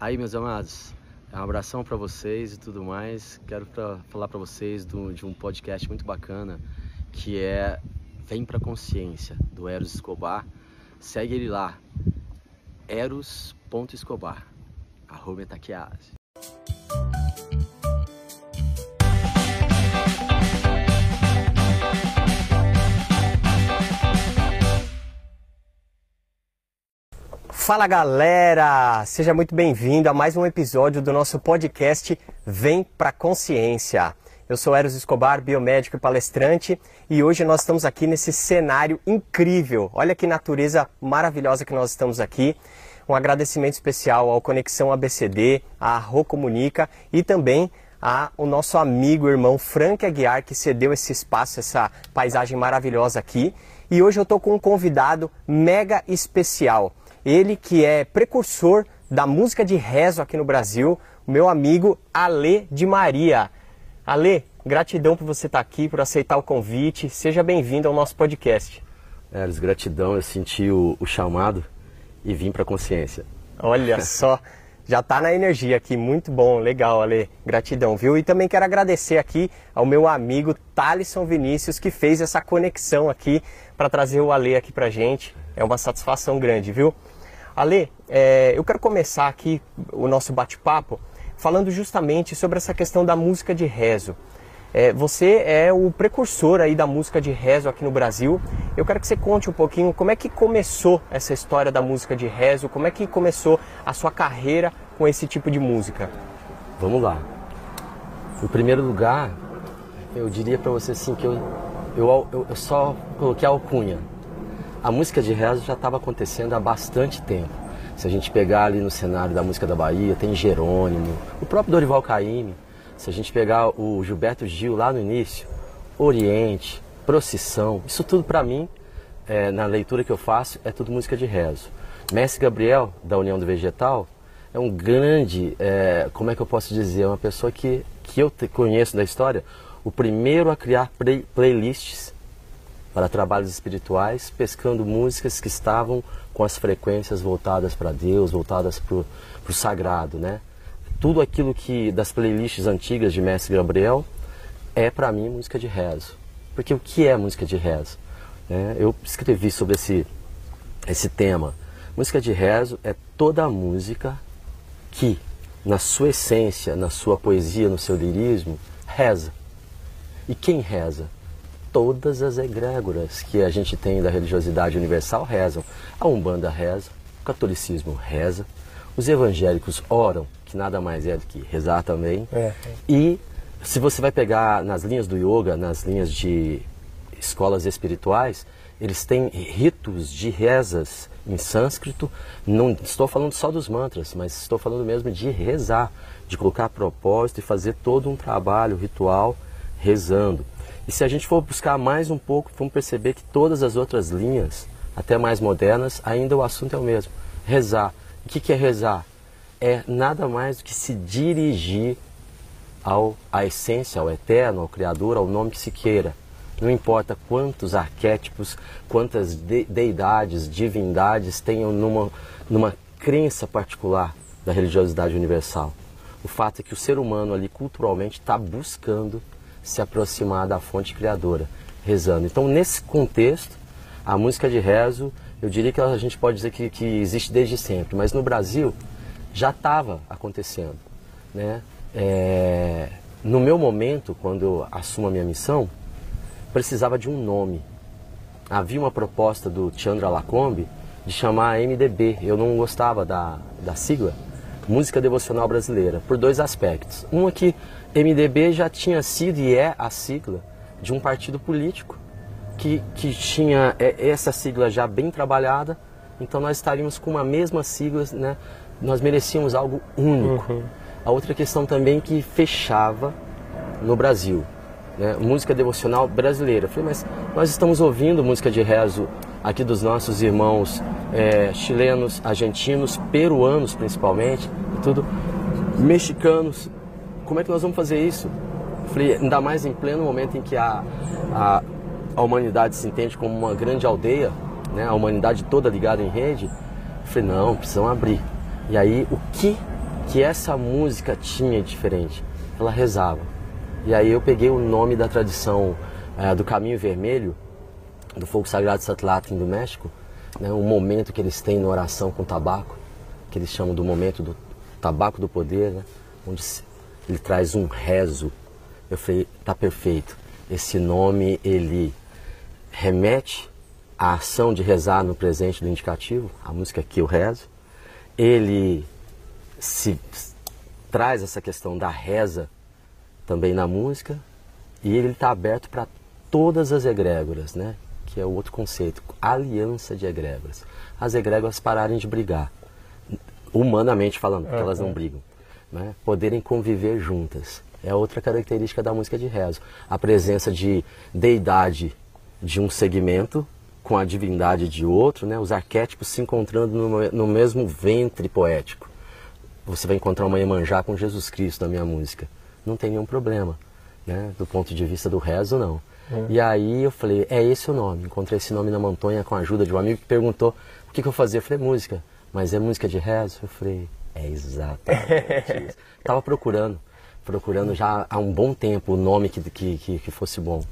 Aí, meus amados, um abração para vocês e tudo mais. Quero pra, falar para vocês do, de um podcast muito bacana que é Vem pra Consciência, do Eros Escobar. Segue ele lá, eros.escobar, arroba. Fala galera, seja muito bem-vindo a mais um episódio do nosso podcast Vem Pra Consciência. Eu sou Eros Escobar, biomédico e palestrante, e hoje nós estamos aqui nesse cenário incrível. Olha que natureza maravilhosa que nós estamos aqui. Um agradecimento especial ao Conexão ABCD, à Rô Comunica e também ao nosso amigo, irmão Frank Aguiar, que cedeu esse espaço, essa paisagem maravilhosa aqui. E hoje eu estou com um convidado mega especial. Ele que é precursor da música de rezo aqui no Brasil, o meu amigo Ale de Maria. Ale, gratidão por você estar aqui, por aceitar o convite. Seja bem-vindo ao nosso podcast. É, gratidão, eu senti o, o chamado e vim para a consciência. Olha só, já está na energia aqui, muito bom, legal, Ale. Gratidão, viu? E também quero agradecer aqui ao meu amigo Thalisson Vinícius, que fez essa conexão aqui para trazer o Ale aqui para gente. É uma satisfação grande, viu? Ale, é, eu quero começar aqui o nosso bate-papo falando justamente sobre essa questão da música de rezo. É, você é o precursor aí da música de rezo aqui no Brasil. Eu quero que você conte um pouquinho como é que começou essa história da música de rezo, como é que começou a sua carreira com esse tipo de música. Vamos lá. Em primeiro lugar, eu diria para você assim que eu, eu, eu só coloquei a alcunha a música de rezo já estava acontecendo há bastante tempo. Se a gente pegar ali no cenário da música da Bahia, tem Jerônimo, o próprio Dorival Caymmi. Se a gente pegar o Gilberto Gil lá no início, Oriente, Procissão, isso tudo para mim, é, na leitura que eu faço, é tudo música de rezo. Mestre Gabriel, da União do Vegetal, é um grande, é, como é que eu posso dizer, uma pessoa que, que eu conheço da história, o primeiro a criar play, playlists para trabalhos espirituais, pescando músicas que estavam com as frequências voltadas para Deus, voltadas para o sagrado, né? Tudo aquilo que das playlists antigas de Mestre Gabriel é para mim música de rezo. Porque o que é música de rezo? É, eu escrevi sobre esse, esse tema. Música de rezo é toda a música que, na sua essência, na sua poesia, no seu lirismo, reza. E quem reza? Todas as egrégoras que a gente tem da religiosidade universal rezam. A Umbanda reza, o catolicismo reza, os evangélicos oram, que nada mais é do que rezar também. É. E se você vai pegar nas linhas do yoga, nas linhas de escolas espirituais, eles têm ritos de rezas em sânscrito. Não estou falando só dos mantras, mas estou falando mesmo de rezar, de colocar propósito e fazer todo um trabalho ritual rezando. E se a gente for buscar mais um pouco, vamos perceber que todas as outras linhas, até mais modernas, ainda o assunto é o mesmo: rezar. O que é rezar? É nada mais do que se dirigir ao, à essência, ao eterno, ao Criador, ao nome que se queira. Não importa quantos arquétipos, quantas de, deidades, divindades tenham numa, numa crença particular da religiosidade universal. O fato é que o ser humano ali culturalmente está buscando se aproximar da fonte criadora, rezando. Então, nesse contexto, a música de rezo, eu diria que a gente pode dizer que, que existe desde sempre, mas no Brasil já estava acontecendo. Né? É, no meu momento, quando eu assumo a minha missão, precisava de um nome. Havia uma proposta do Chandra Lacombe de chamar MDB. Eu não gostava da, da sigla, Música Devocional Brasileira, por dois aspectos. Um é que MDB já tinha sido e é a sigla de um partido político que, que tinha é, essa sigla já bem trabalhada, então nós estaríamos com uma mesma sigla, né? nós merecíamos algo único. Uhum. A outra questão também que fechava no Brasil, né? música devocional brasileira. Eu falei, mas nós estamos ouvindo música de rezo aqui dos nossos irmãos é, chilenos, argentinos, peruanos principalmente, tudo, mexicanos, como é que nós vamos fazer isso? falei, ainda mais em pleno momento em que a, a, a humanidade se entende como uma grande aldeia, né? a humanidade toda ligada em rede. falei, não, precisamos abrir. E aí, o que que essa música tinha diferente? Ela rezava. E aí eu peguei o nome da tradição é, do Caminho Vermelho, do Fogo Sagrado Satlatin do México, né, um momento que eles têm na oração com tabaco, que eles chamam do momento do tabaco do poder, né, onde ele traz um rezo. Eu falei, tá perfeito. Esse nome ele remete à ação de rezar no presente do indicativo, a música que eu rezo. Ele se traz essa questão da reza também na música e ele está aberto para todas as egrégoras, né? Que é o outro conceito, aliança de egrégoras. As egrégoras pararem de brigar, humanamente falando, porque elas não brigam, né? Poderem conviver juntas. É outra característica da música de rezo. A presença de deidade de um segmento com a divindade de outro, né? Os arquétipos se encontrando no, no mesmo ventre poético. Você vai encontrar uma Iemanjá com Jesus Cristo na minha música. Não tem nenhum problema, né? Do ponto de vista do rezo, não. E aí eu falei, é esse o nome. Encontrei esse nome na montanha com a ajuda de um amigo que perguntou o que, que eu fazia. Eu falei, música. Mas é música de rezo? Eu falei, é exatamente isso. Estava procurando, procurando já há um bom tempo o nome que, que, que, que fosse bom.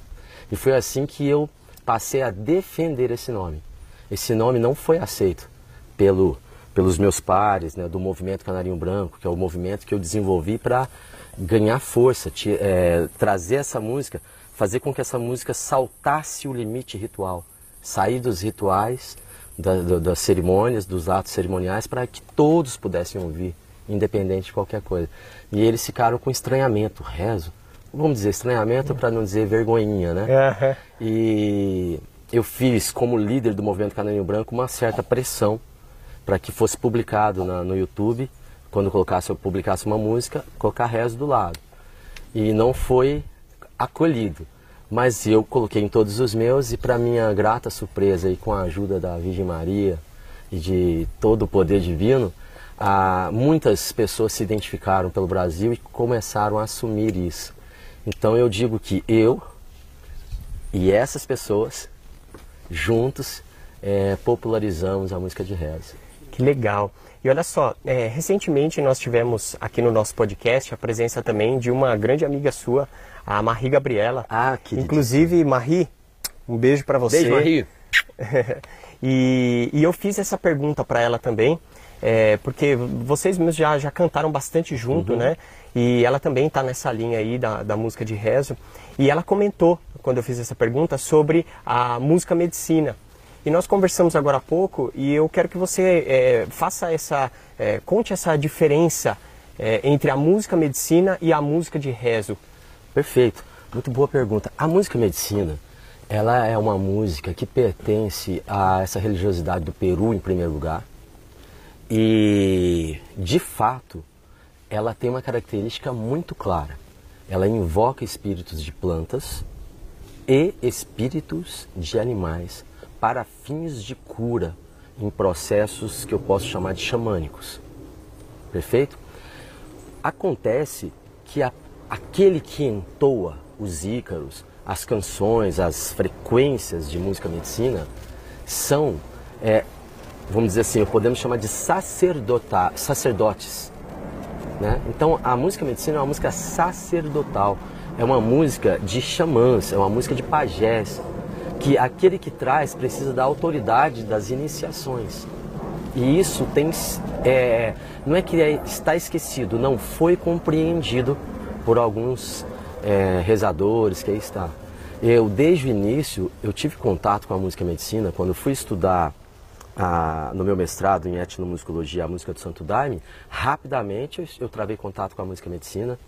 E foi assim que eu passei a defender esse nome. Esse nome não foi aceito pelo, pelos meus pares, né, do movimento Canarinho Branco, que é o movimento que eu desenvolvi para ganhar força, te, é, trazer essa música, fazer com que essa música saltasse o limite ritual, sair dos rituais, da, da, das cerimônias, dos atos cerimoniais, para que todos pudessem ouvir, independente de qualquer coisa. E eles ficaram com estranhamento, rezo, vamos dizer estranhamento para não dizer vergonhinha, né? Uhum. E eu fiz, como líder do movimento Canarinho Branco, uma certa pressão para que fosse publicado na, no YouTube quando colocasse, eu publicasse uma música, colocar rezo do lado. E não foi acolhido. Mas eu coloquei em todos os meus e para minha grata surpresa e com a ajuda da Virgem Maria e de todo o poder divino, ah, muitas pessoas se identificaram pelo Brasil e começaram a assumir isso. Então eu digo que eu e essas pessoas juntos é, popularizamos a música de reza. Que legal. E olha só, é, recentemente nós tivemos aqui no nosso podcast a presença também de uma grande amiga sua, a Marie Gabriela. Ah, que Inclusive, Marie, um beijo para você. Beijo, Marie. e, e eu fiz essa pergunta para ela também, é, porque vocês mesmos já, já cantaram bastante junto, uhum. né? E ela também está nessa linha aí da, da música de rezo. E ela comentou, quando eu fiz essa pergunta, sobre a música medicina. E nós conversamos agora há pouco e eu quero que você é, faça essa, é, conte essa diferença é, entre a música medicina e a música de rezo. Perfeito, muito boa pergunta. A música medicina, ela é uma música que pertence a essa religiosidade do Peru em primeiro lugar. E, de fato, ela tem uma característica muito clara. Ela invoca espíritos de plantas e espíritos de animais para fins de cura em processos que eu posso chamar de xamânicos. Perfeito? Acontece que a, aquele que entoa os ícaros, as canções, as frequências de música medicina são, é, vamos dizer assim, podemos chamar de sacerdota, sacerdotes. Né? Então a música medicina é uma música sacerdotal, é uma música de xamãs, é uma música de pajés, que aquele que traz precisa da autoridade das iniciações. E isso tem, é, não é que é, está esquecido, não foi compreendido por alguns é, rezadores que aí está. Eu, desde o início, eu tive contato com a música medicina, quando fui estudar a, no meu mestrado em etnomusicologia a música do Santo Daime, rapidamente eu, eu travei contato com a música medicina,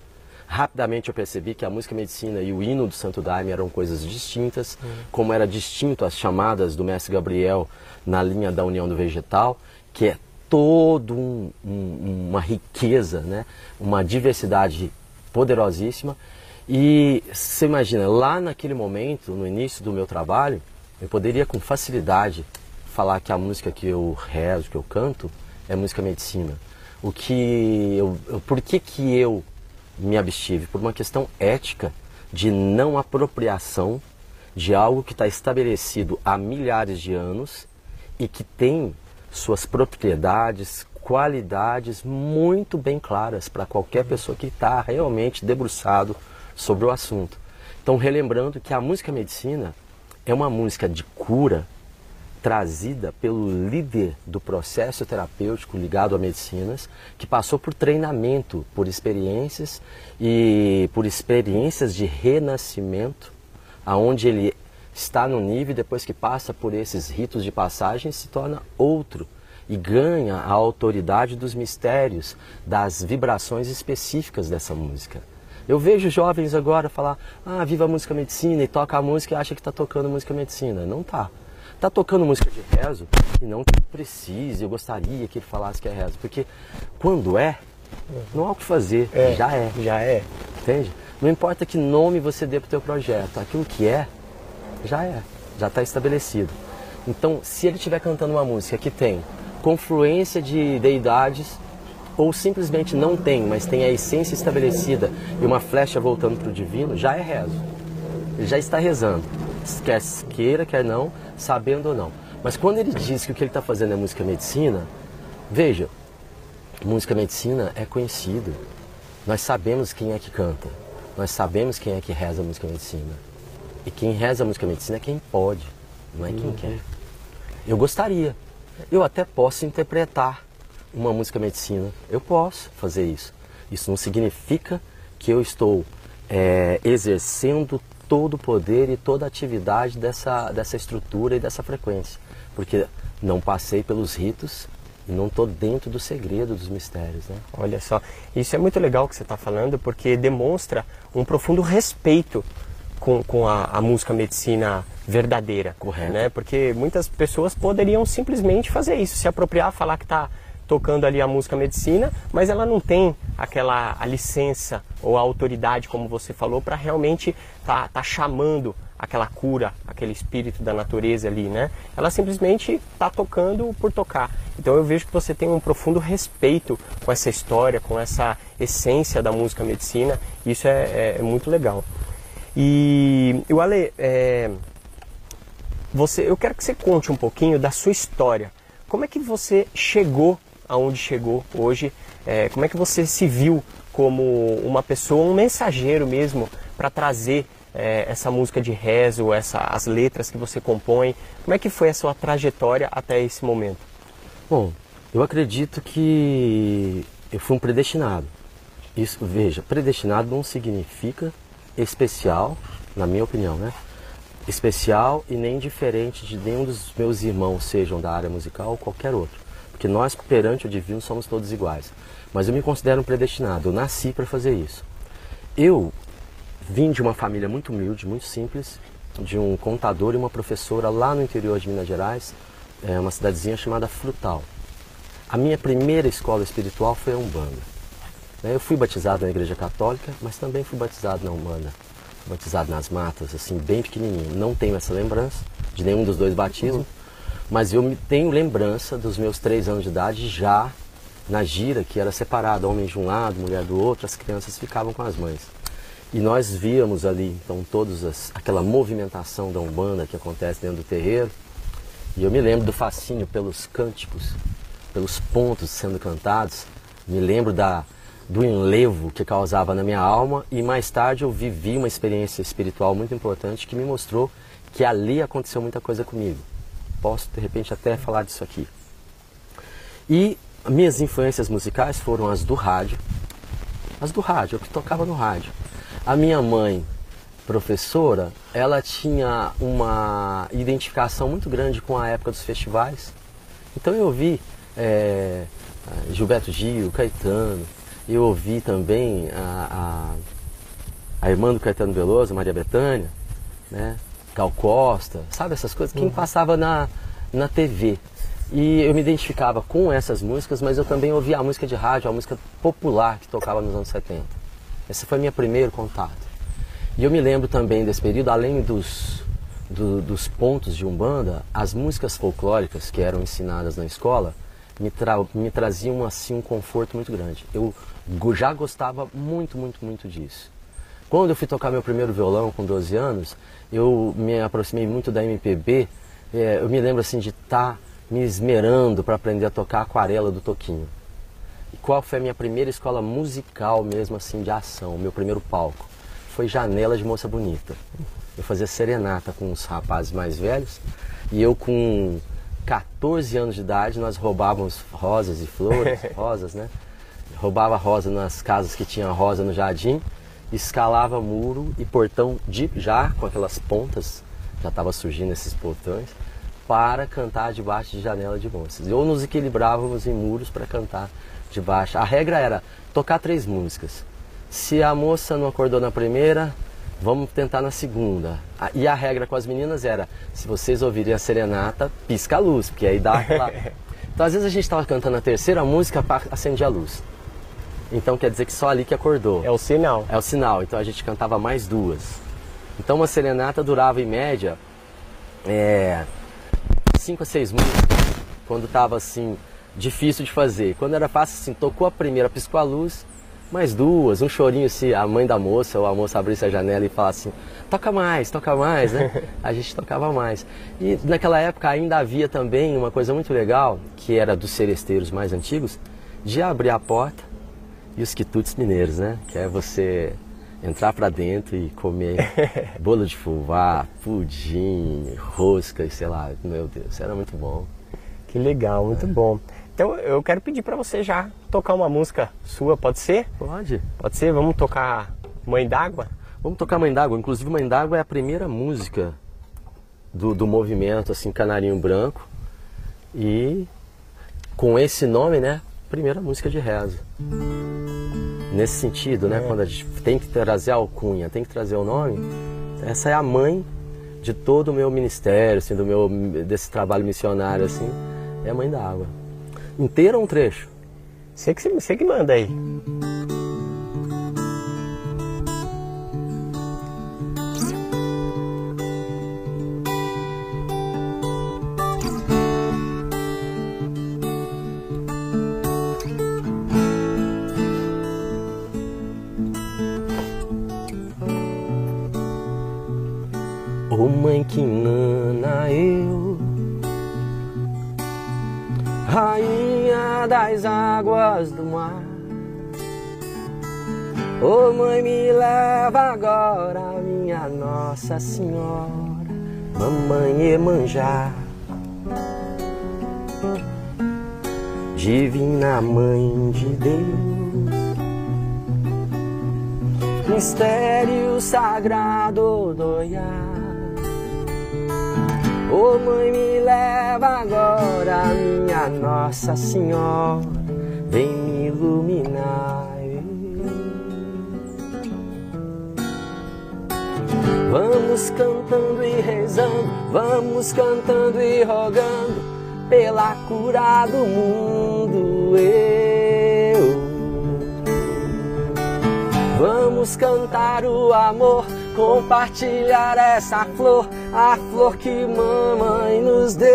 Rapidamente eu percebi que a música medicina e o hino do Santo Daime eram coisas distintas, uhum. como era distinto as chamadas do mestre Gabriel na linha da união do vegetal, que é todo um, um, uma riqueza, né? uma diversidade poderosíssima. E você imagina, lá naquele momento, no início do meu trabalho, eu poderia com facilidade falar que a música que eu rezo, que eu canto, é música medicina. O que eu, por que que eu me abstive por uma questão ética de não apropriação de algo que está estabelecido há milhares de anos e que tem suas propriedades qualidades muito bem claras para qualquer pessoa que está realmente debruçado sobre o assunto. Então, relembrando que a música medicina é uma música de cura trazida pelo líder do processo terapêutico ligado a medicinas, que passou por treinamento, por experiências e por experiências de renascimento, aonde ele está no nível depois que passa por esses ritos de passagem se torna outro e ganha a autoridade dos mistérios, das vibrações específicas dessa música. Eu vejo jovens agora falar, ah, viva a música medicina, e toca a música e acha que está tocando música medicina. Não está. Está tocando música de rezo e não que precise, eu gostaria que ele falasse que é rezo. Porque quando é, não há o que fazer, é, já é. Já é. Entende? Não importa que nome você dê para o teu projeto, aquilo que é, já é, já está estabelecido. Então, se ele estiver cantando uma música que tem confluência de deidades, ou simplesmente não tem, mas tem a essência estabelecida e uma flecha voltando para o divino, já é rezo. Ele já está rezando. Quer queira, quer não, sabendo ou não. Mas quando ele diz que o que ele está fazendo é música medicina, veja, música medicina é conhecido. Nós sabemos quem é que canta. Nós sabemos quem é que reza a música medicina. E quem reza a música medicina é quem pode, não é quem uhum. quer. Eu gostaria. Eu até posso interpretar uma música medicina. Eu posso fazer isso. Isso não significa que eu estou é, exercendo todo o poder e toda a atividade dessa, dessa estrutura e dessa frequência. Porque não passei pelos ritos e não estou dentro do segredo dos mistérios. Né? Olha só, isso é muito legal que você está falando, porque demonstra um profundo respeito com, com a, a, música medicina verdadeira. Correto. Né? Porque muitas pessoas poderiam simplesmente fazer isso, se apropriar, falar que está tocando ali a música medicina, mas ela não tem aquela a licença ou a autoridade, como você falou, para realmente tá, tá chamando aquela cura, aquele espírito da natureza ali, né? Ela simplesmente está tocando por tocar. Então eu vejo que você tem um profundo respeito com essa história, com essa essência da música medicina. Isso é, é, é muito legal. E o Ale, é, você, eu quero que você conte um pouquinho da sua história. Como é que você chegou aonde chegou hoje? É, como é que você se viu como uma pessoa, um mensageiro mesmo, para trazer é, essa música de rezo, essa, as letras que você compõe? Como é que foi a sua trajetória até esse momento? Bom, eu acredito que eu fui um predestinado. Isso, veja, predestinado não significa especial, na minha opinião, né? Especial e nem diferente de nenhum dos meus irmãos, sejam da área musical ou qualquer outro. Porque nós, perante o divino, somos todos iguais. Mas eu me considero um predestinado, eu nasci para fazer isso. Eu vim de uma família muito humilde, muito simples, de um contador e uma professora lá no interior de Minas Gerais, é uma cidadezinha chamada Frutal. A minha primeira escola espiritual foi a Umbanda. Né, eu fui batizado na igreja católica, mas também fui batizado na Humana, batizado nas matas, assim, bem pequenininho. Não tenho essa lembrança de nenhum dos dois batismos, mas eu tenho lembrança dos meus três anos de idade já na gira, que era separado, homem de um lado, mulher do outro, as crianças ficavam com as mães. E nós víamos ali, então, todos as, aquela movimentação da Umbanda que acontece dentro do terreiro. E eu me lembro do fascínio pelos cânticos, pelos pontos sendo cantados. Me lembro da, do enlevo que causava na minha alma e mais tarde eu vivi uma experiência espiritual muito importante que me mostrou que ali aconteceu muita coisa comigo. Posso de repente até falar disso aqui. E minhas influências musicais foram as do rádio, as do rádio, o que tocava no rádio. A minha mãe, professora, ela tinha uma identificação muito grande com a época dos festivais. Então eu ouvi é, Gilberto Gil, Caetano, eu ouvi também a, a, a irmã do Caetano Veloso, Maria Bethânia, né? Gal Costa, sabe essas coisas? Quem uhum. passava na, na TV. E eu me identificava com essas músicas, mas eu também ouvia a música de rádio, a música popular que tocava nos anos 70. Esse foi meu primeiro contato. E eu me lembro também desse período, além dos, do, dos pontos de Umbanda, as músicas folclóricas que eram ensinadas na escola me, tra me traziam assim um conforto muito grande. Eu já gostava muito, muito, muito disso. Quando eu fui tocar meu primeiro violão com 12 anos, eu me aproximei muito da MPB. É, eu me lembro assim de estar tá me esmerando para aprender a tocar Aquarela do Toquinho. E qual foi a minha primeira escola musical mesmo assim de ação, meu primeiro palco? Foi Janela de Moça Bonita. Eu fazia serenata com os rapazes mais velhos e eu com 14 anos de idade nós roubávamos rosas e flores, rosas, né? Roubava rosa nas casas que tinha rosa no jardim, escalava muro e portão de já com aquelas pontas, já estava surgindo esses portões, para cantar debaixo de janela de moças. Ou nos equilibrávamos em muros para cantar debaixo. A regra era tocar três músicas. Se a moça não acordou na primeira, vamos tentar na segunda. E a regra com as meninas era, se vocês ouvirem a serenata, pisca a luz, porque aí dá aquela... Então às vezes a gente estava cantando a terceira música, acende a luz. Então quer dizer que só ali que acordou. É o sinal. É o sinal. Então a gente cantava mais duas. Então uma serenata durava em média é, cinco a seis músicas. Quando estava assim, difícil de fazer. Quando era fácil, assim, tocou a primeira, piscou a luz, mais duas, um chorinho se a mãe da moça ou a moça abrisse a janela e falasse assim, toca mais, toca mais, né? A gente tocava mais. E naquela época ainda havia também uma coisa muito legal, que era dos seresteiros mais antigos, de abrir a porta e os quitutes mineiros, né? Que é você entrar para dentro e comer bolo de fubá, pudim, rosca e sei lá, meu Deus, era muito bom. Que legal, muito é. bom. Então eu quero pedir para você já tocar uma música sua, pode ser? Pode. Pode ser? Vamos tocar Mãe d'Água? Vamos tocar Mãe d'Água. Inclusive Mãe d'Água é a primeira música do, do movimento assim Canarinho Branco e com esse nome, né? Primeira música de reza. Nesse sentido, né? É. Quando a gente tem que trazer a alcunha, tem que trazer o nome, essa é a mãe de todo o meu ministério, assim, do meu desse trabalho missionário, assim, é a mãe da água. Inteira um trecho? Você que, você que manda aí. Das águas do mar. Ô oh, mãe, me leva agora, minha Nossa Senhora, mamãe Emanjá. Divina Mãe de Deus, mistério sagrado do Iá. Ô oh, mãe, me leva agora, minha Nossa Senhora, vem me iluminar. Vamos cantando e rezando, vamos cantando e rogando pela cura do mundo. Eu. Vamos cantar o amor, compartilhar essa flor a flor que mamãe nos deu.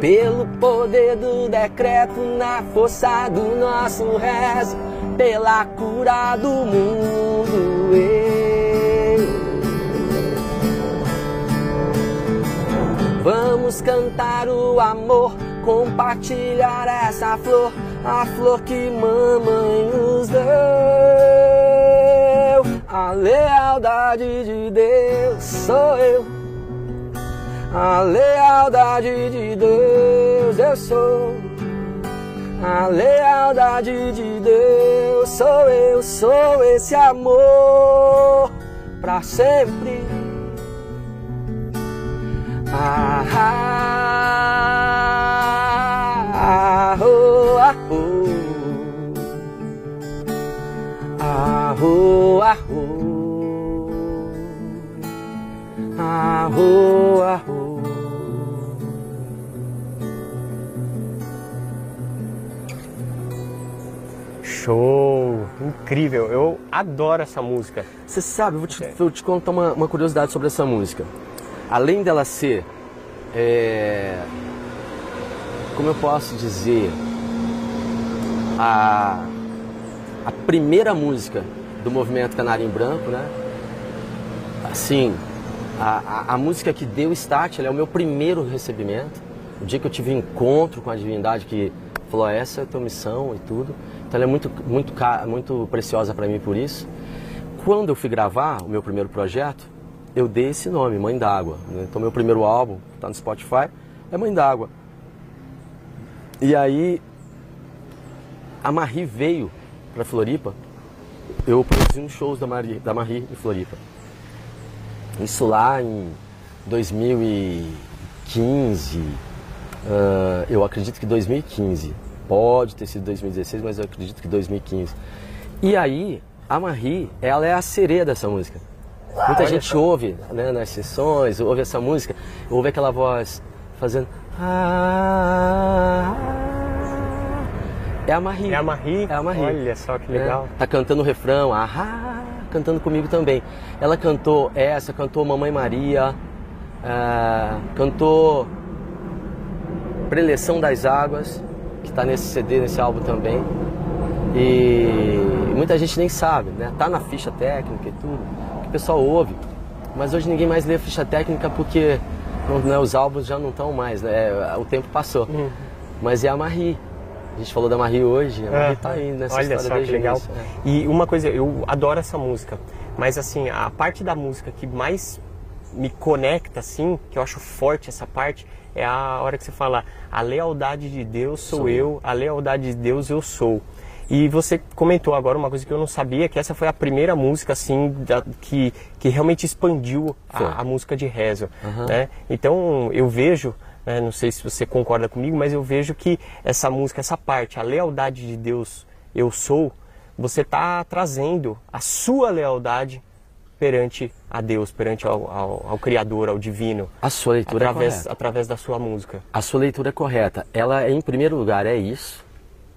Pelo poder do decreto, na força do nosso rezo, pela cura do mundo. Eu. Vamos cantar o amor, compartilhar essa flor, a flor que mamãe nos deu. A lealdade de Deus sou eu. A lealdade de Deus eu sou. A lealdade de Deus sou eu, sou esse amor para sempre. Ah, ah, Ah, oh. Arro, arro. Show! Incrível! Eu adoro essa música. Você sabe, vou te, vou te contar uma, uma, curiosidade sobre essa música. Além dela ser. É, como eu posso dizer? A, a primeira música do movimento Canarinho Branco, né? Assim, a, a, a, música que deu start é o meu primeiro recebimento. O dia que eu tive encontro com a divindade que falou, essa é a tua missão e tudo. Então ela é muito, muito, muito preciosa para mim por isso. Quando eu fui gravar o meu primeiro projeto, eu dei esse nome, Mãe d'Água. Né? Então meu primeiro álbum, está no Spotify, é Mãe d'Água. E aí a Marie veio para Floripa. Eu produzi uns shows da Marie, da Marie em Floripa. Isso lá em 2015, uh, ah, eu acredito que 2015. Pode ter sido 2016, mas eu acredito que 2015. E aí, a Marie, ela é a sereia dessa música. Muita gente ouve né, nas sessões, ouve essa música, ouve aquela voz fazendo. É a Marie. É a Marie? É a Marie. Olha só que legal. É, tá cantando o refrão, ah, cantando comigo também. Ela cantou essa, cantou Mamãe Maria, é, cantou Preleção das Águas, que está nesse CD, nesse álbum também. E muita gente nem sabe, né? Tá na ficha técnica e tudo, que o pessoal ouve. Mas hoje ninguém mais lê a ficha técnica porque né, os álbuns já não estão mais, né? O tempo passou. Uhum. Mas é a Marie. A gente falou da Marie hoje, a Marie está aí nessa Olha história só que legal. Início, né? E uma coisa, eu adoro essa música, mas assim, a parte da música que mais me conecta, assim, que eu acho forte essa parte, é a hora que você fala, a lealdade de Deus sou, sou eu, a lealdade de Deus eu sou. E você comentou agora uma coisa que eu não sabia, que essa foi a primeira música assim da, que, que realmente expandiu a, a, música de rezo. Uhum. Né? Então eu vejo, né, não sei se você concorda comigo, mas eu vejo que essa música, essa parte, a lealdade de Deus eu sou, você está trazendo a sua lealdade perante a Deus, perante ao, ao, ao, Criador, ao Divino. A sua leitura é através, é correta. Através da sua música. A sua leitura é correta. Ela, em primeiro lugar, é isso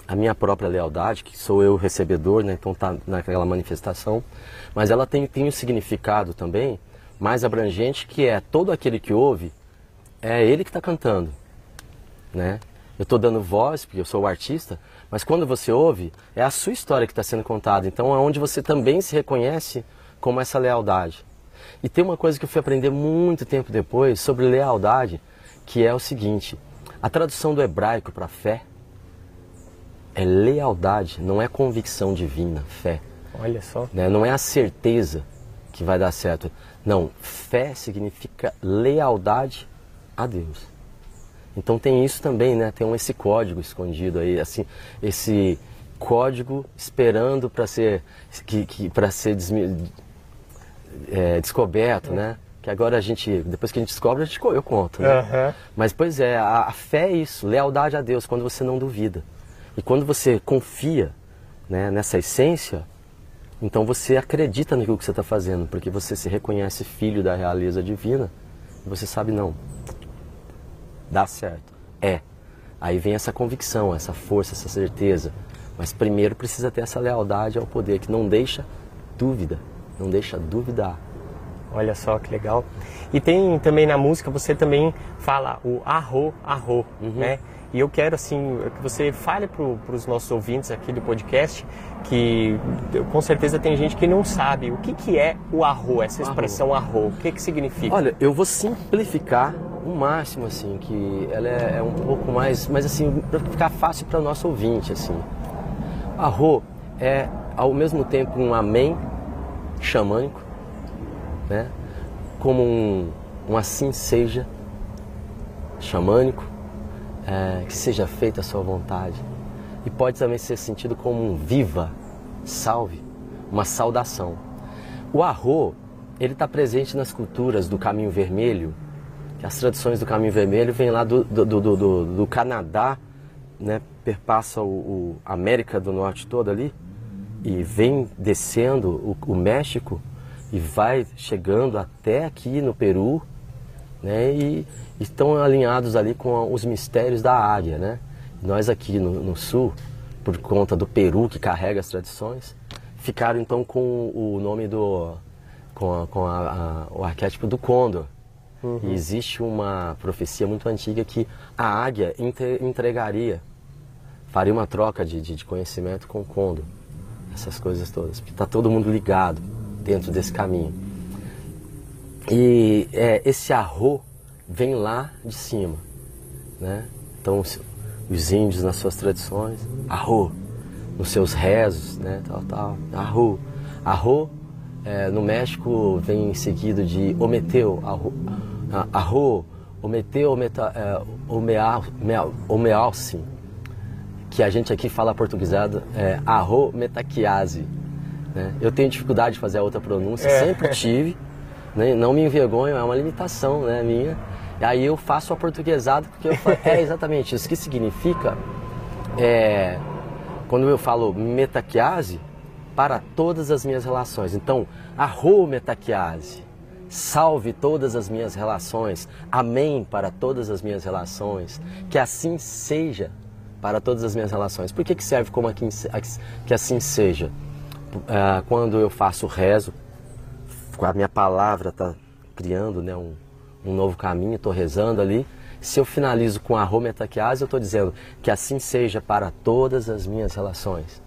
a minha própria lealdade, que sou eu recebedor, né? então está naquela manifestação, mas ela tem, tem um significado também mais abrangente, que é todo aquele que ouve, é ele que está cantando. Né? Eu estou dando voz, porque eu sou o artista, mas quando você ouve, é a sua história que está sendo contada. Então é onde você também se reconhece como essa lealdade. E tem uma coisa que eu fui aprender muito tempo depois sobre lealdade, que é o seguinte: a tradução do hebraico para fé é lealdade, não é convicção divina, fé. Olha só. Né? Não é a certeza que vai dar certo. Não, fé significa lealdade a Deus. Então tem isso também, né? Tem um, esse código escondido aí, assim, esse código esperando para ser que, que para ser desmi, é, descoberto, né? Que agora a gente, depois que a gente descobre, a gente, eu conto. Né? Uhum. Mas pois é, a, a fé é isso, lealdade a Deus, quando você não duvida. E quando você confia né, nessa essência, então você acredita naquilo que você está fazendo, porque você se reconhece filho da realeza divina e você sabe, não, dá certo, é. Aí vem essa convicção, essa força, essa certeza. Mas primeiro precisa ter essa lealdade ao poder que não deixa dúvida, não deixa duvidar. Olha só que legal. E tem também na música, você também fala o arro, arro, uhum. né? E eu quero assim que você fale para os nossos ouvintes aqui do podcast que com certeza tem gente que não sabe o que, que é o arro, essa expressão arro, o que, que significa? Olha, eu vou simplificar o máximo assim, que ela é, é um pouco mais, mas assim para ficar fácil para o nosso ouvinte assim. Arro é ao mesmo tempo um amém xamânico, né? Como um, um assim seja xamânico é, que seja feita a sua vontade. E pode também ser sentido como um viva, salve, uma saudação. O arro, ele está presente nas culturas do Caminho Vermelho, que as tradições do Caminho Vermelho vêm lá do, do, do, do, do Canadá, né, perpassa o, o, América do Norte toda ali, e vem descendo o, o México e vai chegando até aqui no Peru, né, e estão alinhados ali com os mistérios da águia, né? Nós aqui no, no sul, por conta do Peru que carrega as tradições, ficaram então com o nome do com, a, com a, a, o arquétipo do condor. Uhum. E existe uma profecia muito antiga que a águia entregaria, faria uma troca de, de, de conhecimento com o condor. Essas coisas todas, porque está todo mundo ligado dentro desse caminho. E é, esse arro vem lá de cima. né? Então os índios nas suas tradições, arro, nos seus rezos, né? Tal, tal, arro, arro. É, no México vem seguido de ometeu, arro, arro ometeu, ometa, é, omealce, que a gente aqui fala portuguesado, é arro metaquiase. Né? Eu tenho dificuldade de fazer a outra pronúncia, é. sempre tive, né? não me envergonho, é uma limitação né, minha. E aí eu faço a portuguesada porque eu falo, é exatamente isso. que significa, é, quando eu falo metaquiase, para todas as minhas relações. Então, arro metaquiase, salve todas as minhas relações, amém para todas as minhas relações, que assim seja para todas as minhas relações. Por que, que serve como aqui, que assim seja? Ah, quando eu faço rezo, a minha palavra está criando né, um, um novo caminho, estou rezando ali. Se eu finalizo com a metaquiase, eu estou dizendo que assim seja para todas as minhas relações.